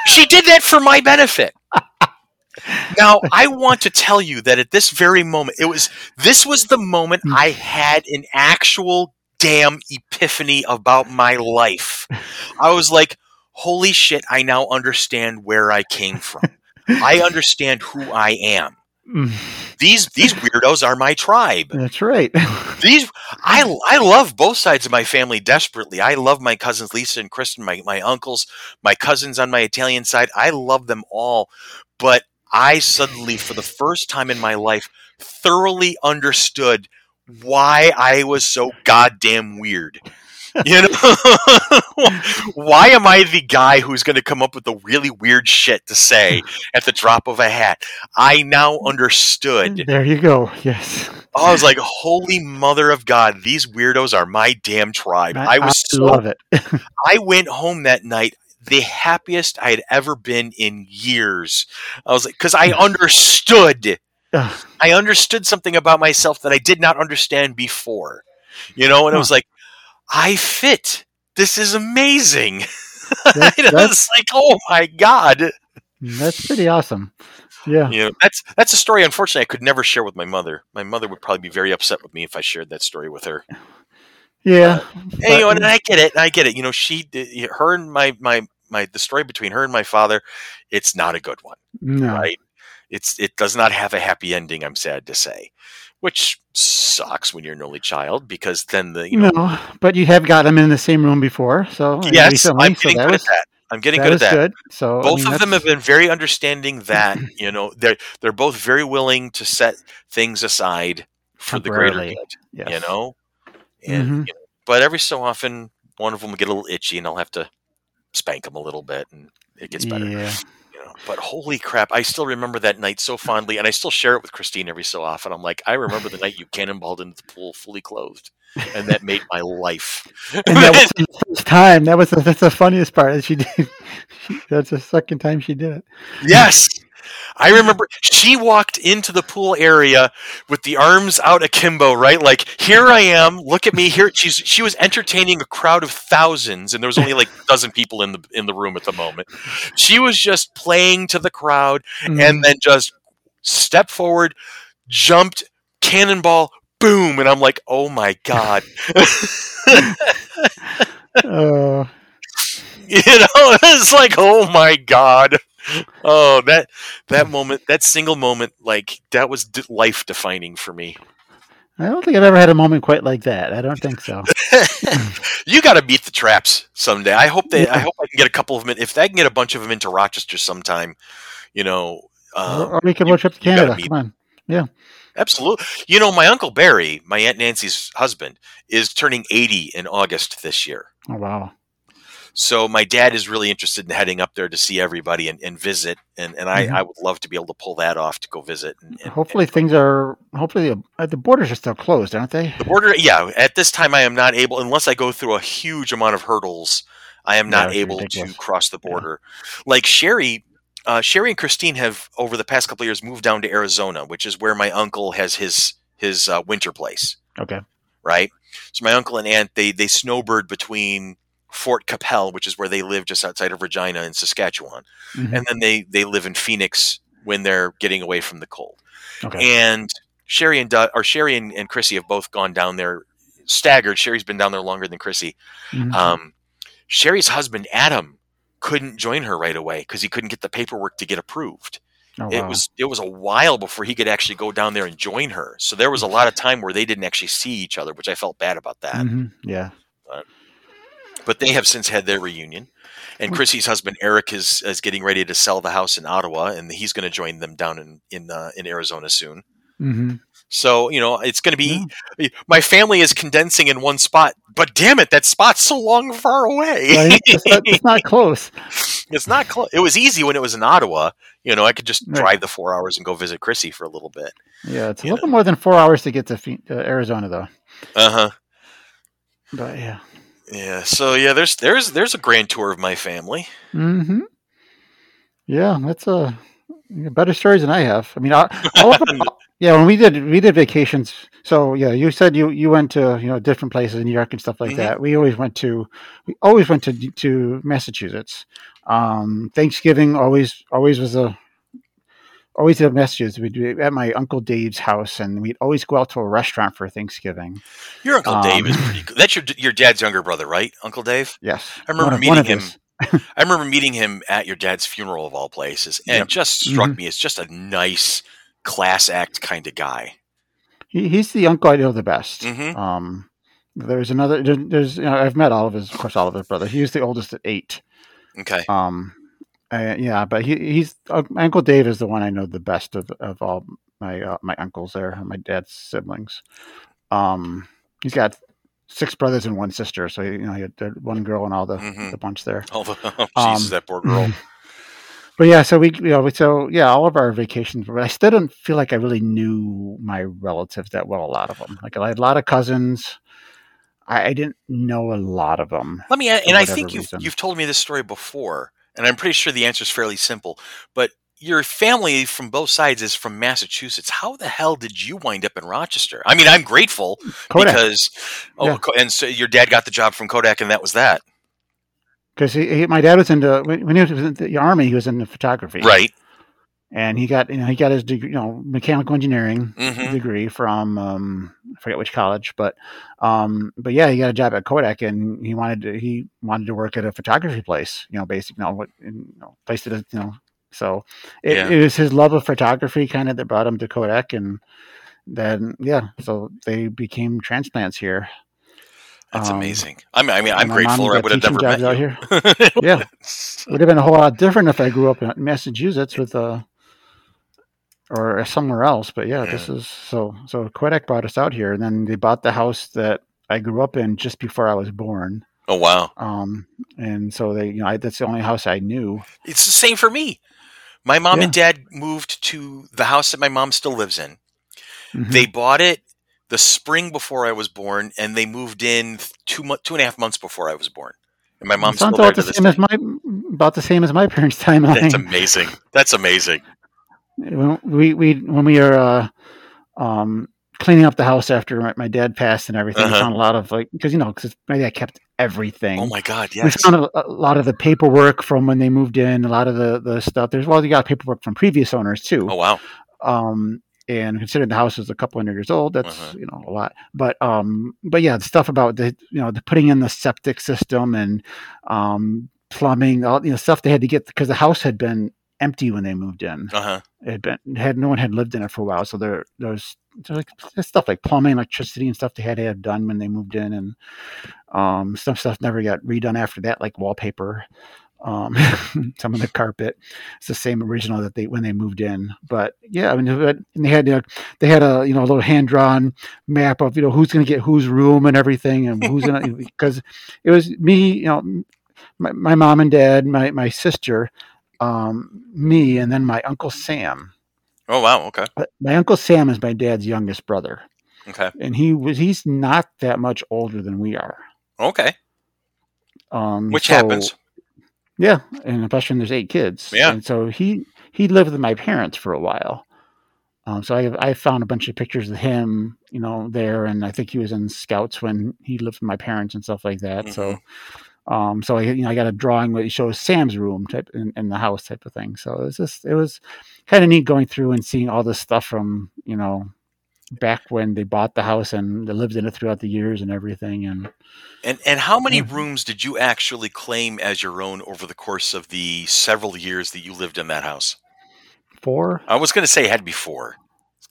She did that for my benefit. Now, I want to tell you that at this very moment, it was this was the moment hmm. I had an actual damn epiphany about my life. I was like, holy shit, I now understand where I came from. I understand who I am. Mm, These these weirdos are my tribe. That's right. These I I love both sides of my family desperately. I love my cousins Lisa and Kristen, my my uncles, my cousins on my Italian side. I love them all, but I suddenly, for the first time in my life, thoroughly understood why I was so goddamn weird. You know, why am I the guy who's going to come up with the really weird shit to say at the drop of a hat? I now understood. there you go. Yes. I was like, "Holy mother of God! These weirdos are my damn tribe." I was so. love it. I went home that night the happiest I had ever been in years. I was like, because I understood. I understood something about myself that I did not understand before. You know, and it Huh. was like, I fit. This is amazing. That's, that's, it's like, oh my god. that's pretty awesome. Yeah. You know, that's that's a story. Unfortunately, I could never share with my mother. My mother would probably be very upset with me if I shared that story with her. Yeah. And, you know, and I get it. I get it. You know, she, her, and my my my the story between her and my father, it's not a good one, no. right? It's it does not have a happy ending. I'm sad to say, which sucks when you're an only child because then the you know No, but you have got them in the same room before, so yes, I'm so getting that good was at that. I'm getting That good at that. good. So I both mean, of them have been very understanding that you know they're they're both very willing to set things aside for the greater good yes. you know and Mhm. you know, but every so often one of them will get a little itchy and i'll have to spank them a little bit and it gets better Yeah. But holy crap i still remember that night so fondly and i still share it with christine every so often i'm like i remember the night you cannonballed into the pool fully clothed and that made my life And that was the first time. That was the, that's the funniest part. that She did. She, that's the second time she did it. Yes. I remember she walked into the pool area with the arms out akimbo, right? Like, here I am, look at me. Here she's she was entertaining a crowd of thousands, and there was only like a dozen people in the in the room at the moment. She was just playing to the crowd and then just stepped forward, jumped, cannonball, boom, and I'm like, oh my God. Uh, you know it's like oh my god oh that that moment that single moment like that was life defining for me I don't think I've ever had a moment quite like that. I don't think so. you got to beat the traps someday i hope they i hope i can get a couple of them in- if i can get a bunch of them into rochester sometime you know um, or, we can road trip to Canada. Come on. Yeah, absolutely you know my uncle barry my aunt nancy's husband is turning 80 in august this year Oh wow. So my dad is really interested in heading up there to see everybody and, and visit, and, and I, Mhm. I would love to be able to pull that off to go visit. And, and- Hopefully things are. Hopefully the, uh, the borders are still closed, aren't they? the border, yeah. At this time, I am not able, unless I go through a huge amount of hurdles, I am not it's able ridiculous. to cross the Yeah. border. Like Sherry, uh, Sherry and Christine have over the past couple of years moved down to Arizona, which is where my uncle has his his uh, winter place. Okay. right? So my uncle and aunt they they snowbird between Fort Qu'Appelle, which is where they live just outside of Regina in Saskatchewan, Mhm. and then they they live in Phoenix when they're getting away from the cold. Okay. And Sherry and or Sherry and, and Chrissy have both gone down there staggered. Sherry's been down there longer than Chrissy. Mhm. Um, Sherry's husband Adam couldn't join her right away because he couldn't get the paperwork to get approved oh, it wow. was it was a while before he could actually go down there and join her. So there was a lot of time where they didn't actually see each other, which I felt bad about that. Mhm. Yeah. But they have since had their reunion. And Hmm. Chrissy's husband Eric is is getting ready to sell the house in Ottawa, and he's going to join them down in in uh, in Arizona soon. hmm So you know it's going to be my family is condensing in one spot, but damn it, that spot's so long far away. Right? It's, not, it's not close. it's not close. It was easy when it was in Ottawa. You know, I could just Right. drive the four hours and go visit Chrissy for a little bit. Yeah, it's a Yeah. little more than four hours to get to uh, Arizona, though. Uh huh. But yeah. Yeah. So yeah, there's there's there's a grand tour of my family. hmm Yeah, that's a better stories than I have. I mean, all, all of them, yeah. When we did we did vacations, so yeah, you said you you went to you know different places in New York and stuff like Mhm. that. We always went to we always went to to Massachusetts. Um, Thanksgiving always always was a always did messages. We'd be at my uncle Dave's house, and we'd always go out to a restaurant for Thanksgiving. Your uncle Um, Dave is pretty cool. That's your your dad's younger brother, right? Uncle Dave. Yes, I remember One meeting one him. I remember meeting him at your dad's funeral of all places, and Yep. it just struck Mhm. me as just a nice class act kind of guy. He, he's the uncle I know the best. Mhm. Um, there's another. There's you know, I've met all of his, of course, all of his brothers. He was the oldest at eight. Okay. Um, uh, yeah, but he he's uh, my uncle Dave is the one I know the best of of all my uh, my uncles there, my dad's siblings. Um, he's got six brothers and one sister, so you know he had uh, one girl and all the Mhm. the bunch there. All the oh, Um, that poor girl. But yeah, so we, you know, so yeah, all of our vacations. But I still don't feel like I really knew my relatives that well. A lot of them, like I had a lot of cousins. I, I didn't know a lot of them. Let me, add, and I think you've reason. you've told me this story before, and I'm pretty sure the answer is fairly simple. But your family from both sides is from Massachusetts. How the hell did you wind up in Rochester? I mean, I'm grateful Kodak, because oh, Yeah. And so your dad got the job from Kodak, and that was that, because he, he, my dad was into when when he was in the army, he was into photography, right? And he got, you know, he got his degree, you know, mechanical engineering hmm degree from um, I forget which college, but um, but yeah, he got a job at Kodak, and he wanted to, he wanted to work at a photography place, you know, basic, you know, what, you know, place that you know. So it, Yeah. it was his love of photography kind of that brought him to Kodak, and then yeah, so they became transplants here. That's Um, amazing. I mean, I mean, I'm grateful. I would have never met jobs out you. here. Yeah. Would have been a whole lot different if I grew up in Massachusetts with uh or somewhere else. But yeah, this is so so Kodak brought us out here, and then they bought the house that I grew up in just before I was born. Oh wow, Um, and so they, you know, I, that's the only house I knew. it's the same for me. My mom Yeah. and dad moved to the house that my mom still lives in. Mhm. They bought it the spring before I was born, and they moved in two mo- two and a half months before I was born. And my mom's still about to the same day. as my about the same as my parents' timeline. That's amazing. That's amazing. When we we when we were uh, um, cleaning up the house after my, my dad passed and everything, Uh-huh. found a lot of like because you know because my dad kept everything. Oh my god, yeah. We found a, a lot of the paperwork from when they moved in, a lot of the the stuff. There's well, you got paperwork from previous owners too. Oh wow. Um, and considering the house is a couple hundred years old, that's Uh-huh. you know a lot. But um, but yeah, the stuff about the you know the putting in the septic system and um, plumbing, all you know stuff they had to get because the house had been empty when they moved in Uh huh. it had been had no one had lived in it for a while, so there there's like stuff like plumbing, electricity, and stuff they had to have done when they moved in, and um, some stuff never got redone after that, like wallpaper, um, some of the carpet. It's the same original that they when they moved in, but yeah, I mean, and they had uh, they had a you know a little hand drawn map of you know who's going to get whose room and everything, and who's going to because it was me, you know, my, my mom and dad, my my sister, um, me, and then my uncle Sam. Oh wow. Okay. My uncle Sam is my dad's youngest brother, Okay. and he was he's not that much older than we are. Okay. Um, Which so- happens. Yeah, and especially when there's eight kids. Yeah. and so he he lived with my parents for a while. Um, so I I found a bunch of pictures of him, you know, there, and I think he was in Scouts when he lived with my parents and stuff like that. So, Mm-hmm. Um, so I you know I got a drawing where he shows Sam's room type in, in the house type of thing. So it was just it was kind of neat going through and seeing all this stuff from you know back when they bought the house and they lived in it throughout the years and everything and And and how many Yeah. rooms did you actually claim as your own over the course of the several years that you lived in that house? four I was going to say it had to be four.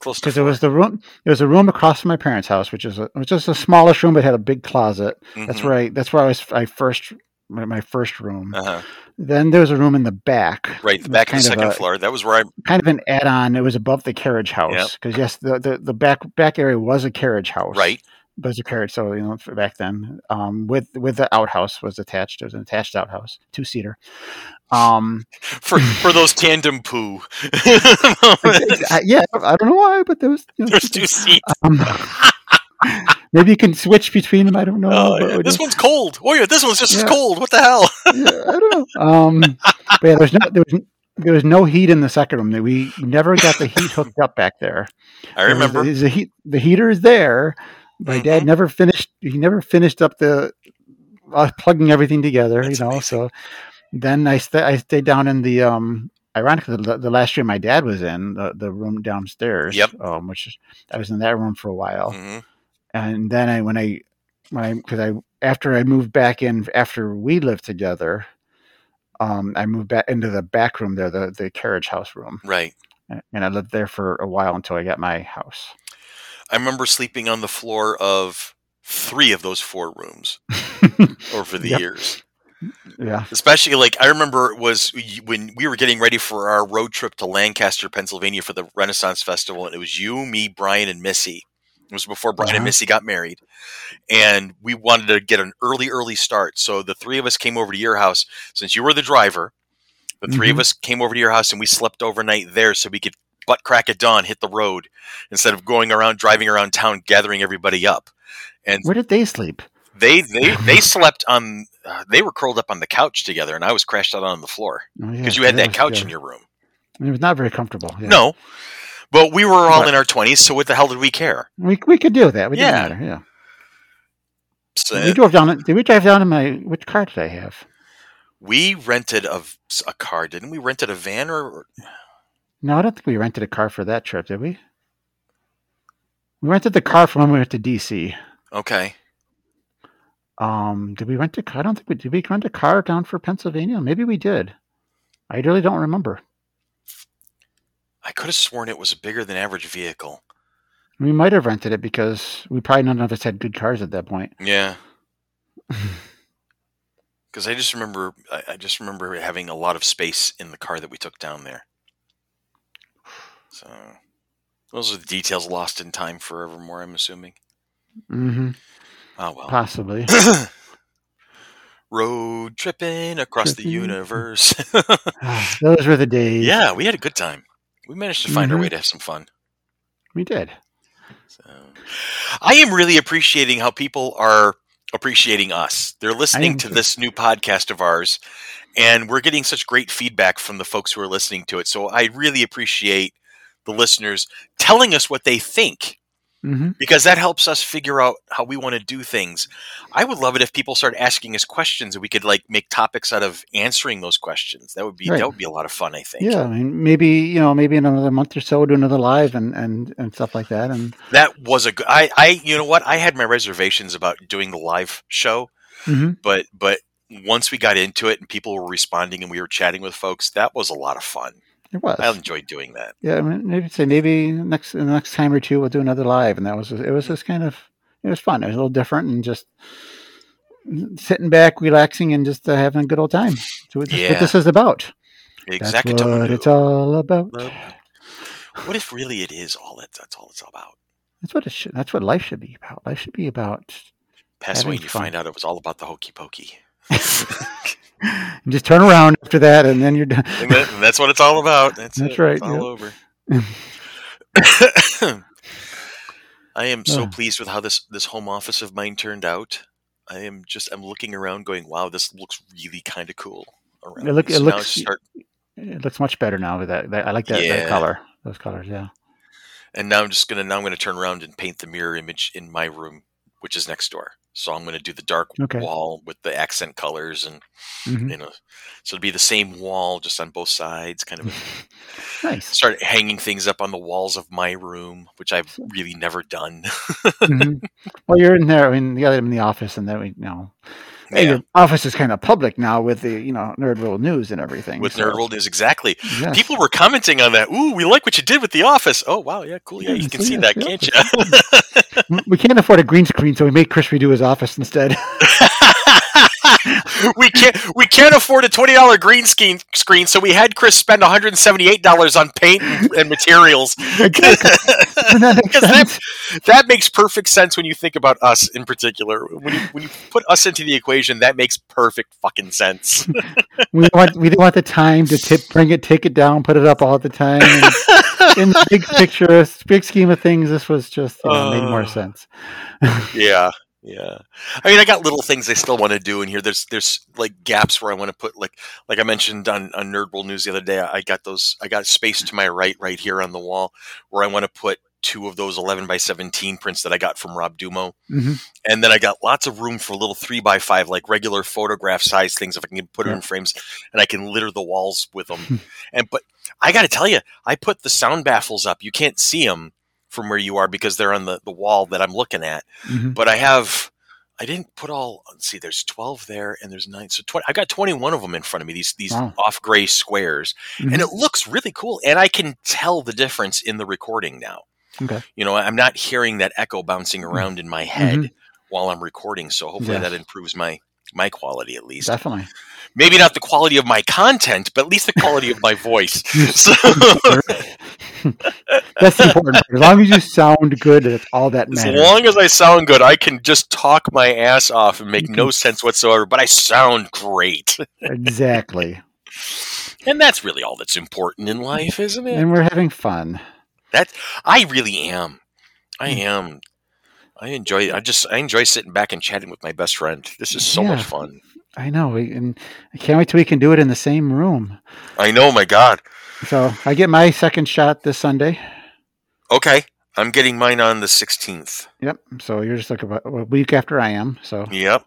Close because it was the room It was a room across from my parents' house, which is a, it was just a smallish room but had a big closet. That's Mhm. where I that's where I was I first my, my first room. Uh-huh. Then there was a room in the back, Right, the back of the second a- floor. That was where I. kind of an add-on. It was above the carriage house because yes, the, the the back back area was a carriage house, Right. But carriage, so you know back then, um, with with the outhouse was attached. It was an attached outhouse, two seater. Um, For for those tandem poo. I, yeah, I don't know why, but there was you know, There's two seats. Um, maybe you can switch between them. I don't know. Oh, yeah. This one's cold. Oh yeah, this one's just as Yeah. cold. What the hell? yeah, I don't know. Um, but yeah, there's no there was there was no heat in the second room. We never got the heat hooked up back there. I remember. there's a heat. The heater is there. My dad Mhm. never finished. He never finished up the uh, plugging everything together. That's you know. amazing. So then I sta I stayed down in the um. Ironically, the, the last year my dad was in the, the room downstairs. Yep. Um, which I was in that room for a while, Mhm. and then I when I when I because I after I moved back in after we lived together, um, I moved back into the back room there, the the carriage house room, Right. and I lived there for a while until I got my house. I remember sleeping on the floor of three of those four rooms over the Yep. years. yeah, Especially like I remember it was when we were getting ready for our road trip to Lancaster, Pennsylvania for the Renaissance Festival, and it was you, me, Brian, and Missy. It was before Brian and Uh-huh. Missy got married, and we wanted to get an early, early start. So the three of us came over to your house since you were the driver. The 3 of Mhm. us came over to your house and we slept overnight there so we could butt crack at dawn hit the road instead of going around driving around town gathering everybody up. And where did they sleep? they they they slept on uh, they were curled up on the couch together and I was crashed out on the floor Oh, yeah, because you had that couch yeah. in your room. It was not very comfortable. yeah. No. But we were all But- in our 20s, so what the hell did we care? we we could do that. It Yeah. didn't matter. Yeah, So we drove down. Did we drive down in my which car did I have? we rented a, a car, didn't we? Rented a van or No, I don't think we rented a car for that trip, did we? We rented the car from when we went to DC. okay. Um, did we rent a car? I don't think we did. We rent a car down for Pennsylvania? Maybe we did. I really don't remember. I could have sworn it was a bigger than average vehicle. We might have rented it because we probably none of us had good cars at that point. Yeah. because I just remember I, I just remember having a lot of space in the car that we took down there. So those are the details lost in time forevermore. I'm assuming. Mm-hmm. Oh well. Possibly. Road tripping across the universe. Ah, Those were the days. yeah, we had a good time. We managed to find our Mhm. way to have some fun. we did. So, I am really appreciating how people are appreciating us. They're listening to this new podcast of ours, and we're getting such great feedback from the folks who are listening to it. So I really appreciate the listeners telling us what they think hmm because that helps us figure out how we want to do things. I would love it if people start asking us questions and we could like make topics out of answering those questions. That would be Right. that would be a lot of fun, I think. Yeah, I mean, maybe you know, maybe in another month or so, we'll do another live and and and stuff like that. And That was a good I I you know what? I had my reservations about doing the live show. Mhm. but but once we got into it and people were responding and we were chatting with folks, that was a lot of fun. It was. I enjoyed doing that. yeah, I mean, maybe say maybe next the next time or two we'll do another live, and that was it was just kind of it was fun. It was a little different and just sitting back, relaxing, and just uh, having a good old time. So that's Yeah. what this is about. Exactly. That's what it's all about. What if really it is all that that's all it's all about? That's what it should. That's what life should be about. Life should be about. Pass away and you fun. find out it was all about the hokey pokey. and just turn around after that, and then you're done. That, that's what it's all about. That's, That's it. right, It's all yeah. over. I am so Oh. pleased with how this this home office of mine turned out. I am just I'm looking around going, wow, this looks really kind of cool. Around. It look- me. it looks- start, It looks much better now with that. that I like that, Yeah. that color. Those colors, yeah. and now I'm just gonna now I'm gonna turn around and paint the mirror image in my room, which is next door. So I'm gonna do the dark Okay. wall with the accent colors and Mhm. you know, so it'll be the same wall just on both sides. Kind of Nice. start hanging things up on the walls of my room, which I've really never done. Mhm. Well, you're in there. I mean, the other in the office, and then we, you know, yeah, your office is kind of public now with the, you know, Nerd World News and everything. with so- Nerd World News, exactly. yes. People were commenting on that. Ooh, we like what you did with the office. Oh wow, yeah, cool. Yeah, you can see that, can't you? we can't afford a green screen, so we made Chris redo his office instead. we can't we can't afford a twenty dollar green screen screen, so we had Chris spend one hundred and seventy eight dollars on paint and, and materials. That Because that, that makes perfect sense when you think about us in particular. When you when you put us into the equation, that makes perfect fucking sense. We didn't want we didn't want the time to tip, bring it, take it down, put it up all the time. In the big picture, big scheme of things, this was just you know, made more Uh. sense. yeah, yeah. I mean, I got little things I still want to do in here. There's there's like gaps where I want to put like like I mentioned on on Nerd World News the other day. I got those. I got space to my right, right here on the wall, where I want to put two of those 11 by 17 prints that I got from Rob Dumo. hmm and then I got lots of room for little three by five, like regular photograph size things. If I can put it Yeah. in frames, and I can litter the walls with them. and but I got to tell you, I put the sound baffles up. You can't see them from where you are because they're on the the wall that I'm looking at. hmm But I have. I didn't put all. Let's see. There's 12 there, and there's nine. So 20. I got 21 of them in front of me. These these Wow. off gray squares, Mhm. and it looks really cool. And I can tell the difference in the recording now. Okay. You know, I'm not hearing that echo bouncing around in my head while I'm recording. So hopefully Yes. that improves my my quality at least. Definitely. Maybe not the quality of my content, but at least the quality of my voice. So, That's the important part. As long as you sound good, that's all that as long as I sound good, I can just talk my ass off and make no sense whatsoever, but I sound great. exactly. And that's really all that's important in life, isn't it? And we're having fun. That's I really am. I Hmm. am. I enjoy I just I enjoy sitting back and chatting with my best friend. This is so much fun. I know. And I can't wait till we can do it in the same room. I know, my God. So I get my second shot this Sunday. Okay. I'm getting mine on the 16th. Yep. So you're just like about a week after I am. So Yep.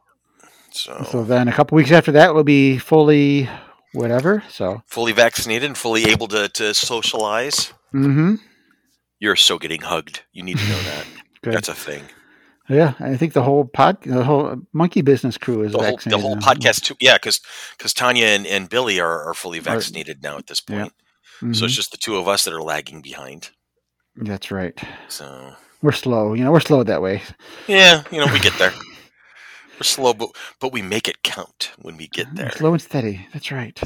So, so then a couple weeks after that we'll be fully whatever. So fully vaccinated and fully able to, to socialize. mm-hmm. You're so getting hugged. You need to know that. That's a thing. Yeah, I think the whole pod, the whole monkey business crew is The whole, the whole podcast, too. Yeah, because because Tanya and, and Billy are, are fully vaccinated now at this Yeah. point. So it's mm-hmm. just the two of us that are lagging behind. That's right. So, We're slow. You know, we're slow that way. yeah, you know, we get there. We're slow, but but we make it count when we get ah, there. Slow and steady. That's right.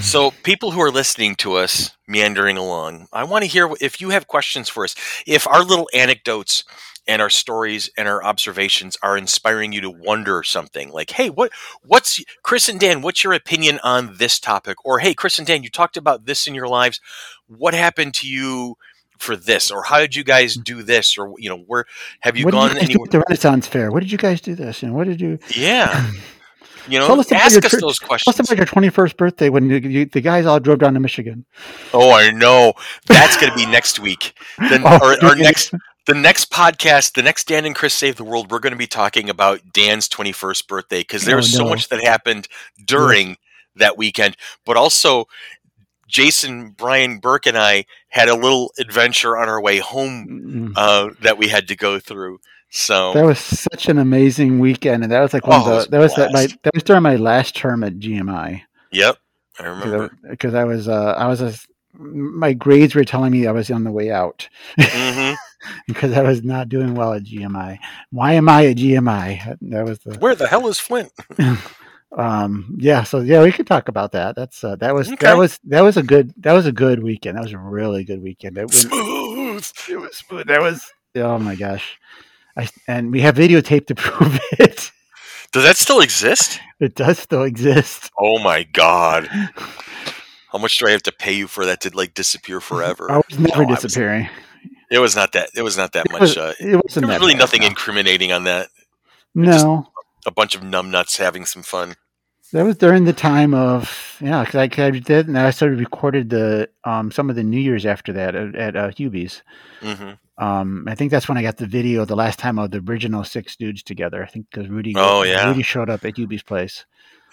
So, people who are listening to us meandering along, I want to hear if you have questions for us. If our little anecdotes and our stories and our observations are inspiring you to wonder something, like, "Hey, what what's Chris and Dan, what's your opinion on this topic?" Or, "Hey, Chris and Dan, you talked about this in your lives. What happened to you for this or how did you guys mm. do this or you know where have you what gone you anywhere the Renaissance Fair? What did you guys do this? And what did you? yeah you know Tell us about ask your us those Tell questions us about your twenty-first birthday when you, you, the guys all drove down to Michigan. oh i know that's going to be next week then Oh, or, or next the next podcast the next dan and chris save the world we're going to be talking about dan's 21st birthday because there Oh, was so much that happened during that weekend. But also jason brian burke and i had a little adventure on our way home Mm. uh, that we had to go through so That was such an amazing weekend, and that was like one Oh, of was the that was that my that was during my last term at GMI yep i remember. Because I was uh, I was a, my grades were telling me I was on the way out. Hmm because I was not doing well at GMI. Why am I at GMI? That was the Where the hell is Flint? um yeah so yeah we could talk about that that's uh, that was Okay. that was that was a good that was a good weekend that was a really good weekend that was, Smooth. it was smooth. that was oh my gosh I, and we have videotape to prove it Does that still exist? it does still exist Oh my god! How much do I have to pay you for that to like disappear forever? i was never No, I was- disappearing it was not that. It was not that it, much. was, uh, it there wasn't was really bad, nothing no. incriminating on that. no A bunch of numbnuts having some fun. that was during the time of yeah because I, 'cause I did and i started recorded the um some of the new years after that at, at uh, hubie's hmm Um, I think that's when I got the video the last time of the original six dudes together. I think because Rudy, Oh, yeah. Rudy showed up at Yubi's place.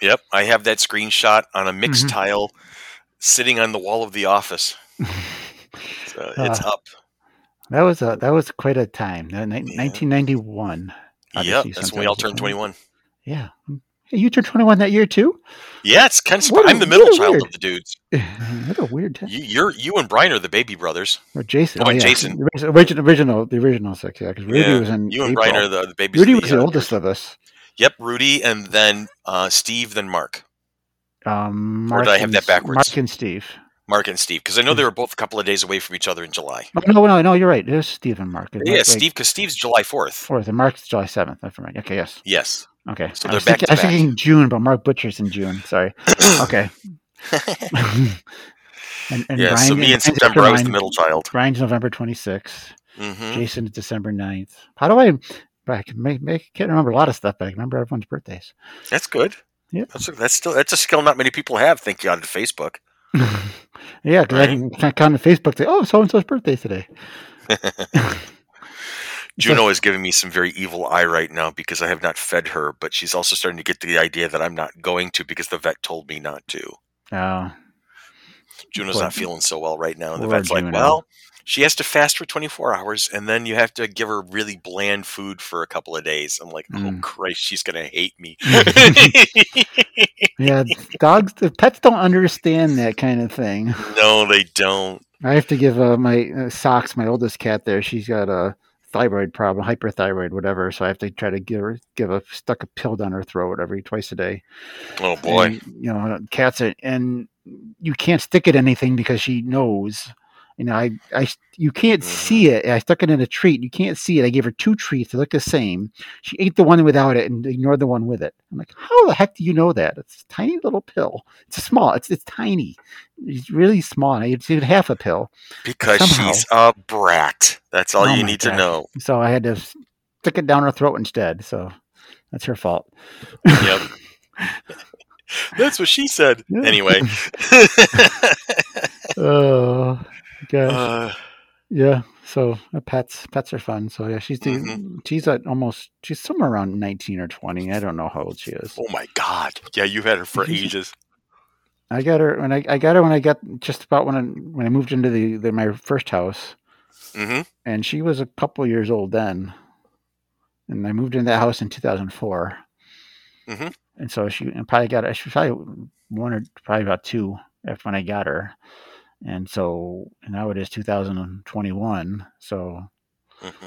Yep, I have that screenshot on a Mix Mhm. tile, sitting on the wall of the office. So it's Uh, up. That was a that was quite a time. That ni- Yeah. 1991. Yep, that's when we all turned 21. Yeah, hey, you turned 21 that year too. Yeah, it's kind of. A- I'm the middle child weird- of the dudes. what a weird time. You, you're you and Brian are the baby brothers. Or Jason. Oh, and yeah. Jason. The original, original, the original six. Yeah, because Rudy Yeah, was in. You and April. Brian are the, the babies. Rudy was the uh, oldest of us. Yep, Rudy, and then uh, Steve, then Mark. Um, Or did I have and that backwards? Mark and Steve. Mark and Steve, because I know they were both a couple of days away from each other in July. Oh, no, no, no. You're right. It was Steve and Mark. Yeah, Steve, because Steve's July 4th. Fourth and Mark's July seventh. That's right. Okay, yes. Yes. Okay. So I they're was back thinking, I was back. thinking June, but Mark Butcher's in June. Sorry. Okay. and, and yeah, so me in September, I was the middle child. Brian's November 26th. hmm Jason is December 9th. How do I? I can make, make, can't remember a lot of stuff, but I can remember everyone's birthdays. That's good. Yeah. That's, that's still that's a skill not many people have. Thank God to Facebook. Yeah, because I Right. can can come on Facebook say, "Oh, so and so's birthday today." Juno is giving me some very evil eye right now because I have not fed her, but she's also starting to get the idea that I'm not going to because the vet told me not to. Oh, Juno's Poor- not feeling so well right now. And the vet's like, Juno. well, she has to fast for 24 hours and then you have to give her really bland food for a couple of days. I'm like, oh, Mm. Christ, she's going to hate me. yeah. Dogs, the pets don't understand that kind of thing. no, they don't. I have to give uh, my uh, socks, my oldest cat. There, she's got a thyroid problem, hyperthyroid, whatever. So I have to try to give her give a stuck a pill down her throat every twice a day. Oh, boy. And, you know, cats are, and you can't stick it anything because she knows. You know, I, I, you can't Mhm. see it. I stuck it in a treat. You can't see it. I gave her two treats. They look the same. She ate the one without it and ignored the one with it. I'm like, how the heck do you know that? It's a tiny little pill. It's small. It's it's tiny. It's really small. It's even half a pill. Because somehow- she's a brat. That's all Oh you need to know. So I had to stick it down her throat instead. So that's her fault. Yep. That's what she said. Anyway. Oh, gosh. uh, Yeah. So uh, pets, pets are fun. So yeah, she's the, Mhm. she's at almost she's somewhere around nineteen or twenty. I don't know how old she is. oh, my God. Yeah, you've had her for ages. I got her when I, I got her when I got just about when I when I moved into the, the my first house, hmm and she was a couple years old then, and I moved into that house in two thousand four, Mhm. and so she and probably got her. She was probably one or probably about two after when I got her, and so now it is two thousand and twenty one. So hmm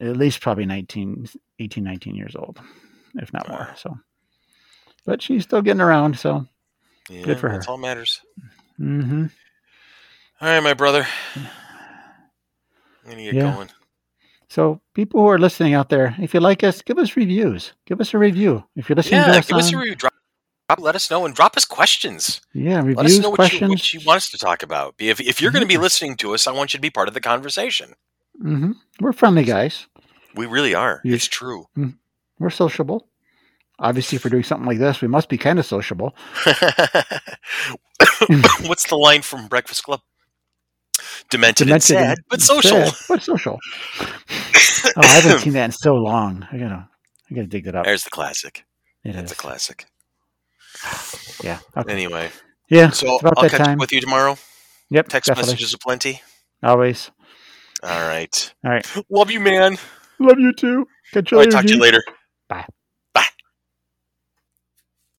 at least probably 19, 18, 19 years old. if not more. So, but she's still getting around. So, Yeah, Good for her. That's all matters. hmm All right, my brother. I'm gonna get Yeah. going. so people who are listening out there, if you like us, give us reviews. Give us a review. If you're listening to Yeah, us, give us a review. Drop, drop- let us know and drop us questions. yeah, Let us know what you, what you want us to talk about. If, if you're going to be listening to us, I want you to be part of the conversation. hmm We're friendly guys. We really are. You- It's true. We're sociable. Obviously, if we're doing something like this, we must be kind of sociable. What's the line from Breakfast Club? Demented, and sad, and but social. sad, but social. oh, I haven't seen that in so long. I gotta, I gotta dig that up. There's the classic. It That's is. a classic. Yeah. Okay. Anyway, Yeah. so it's about I'll that catch up with you tomorrow. Yep. Text definitely. messages aplenty. Always. All right. All right. Love you, man. Love you too. Catch you All right, later. talk to you later.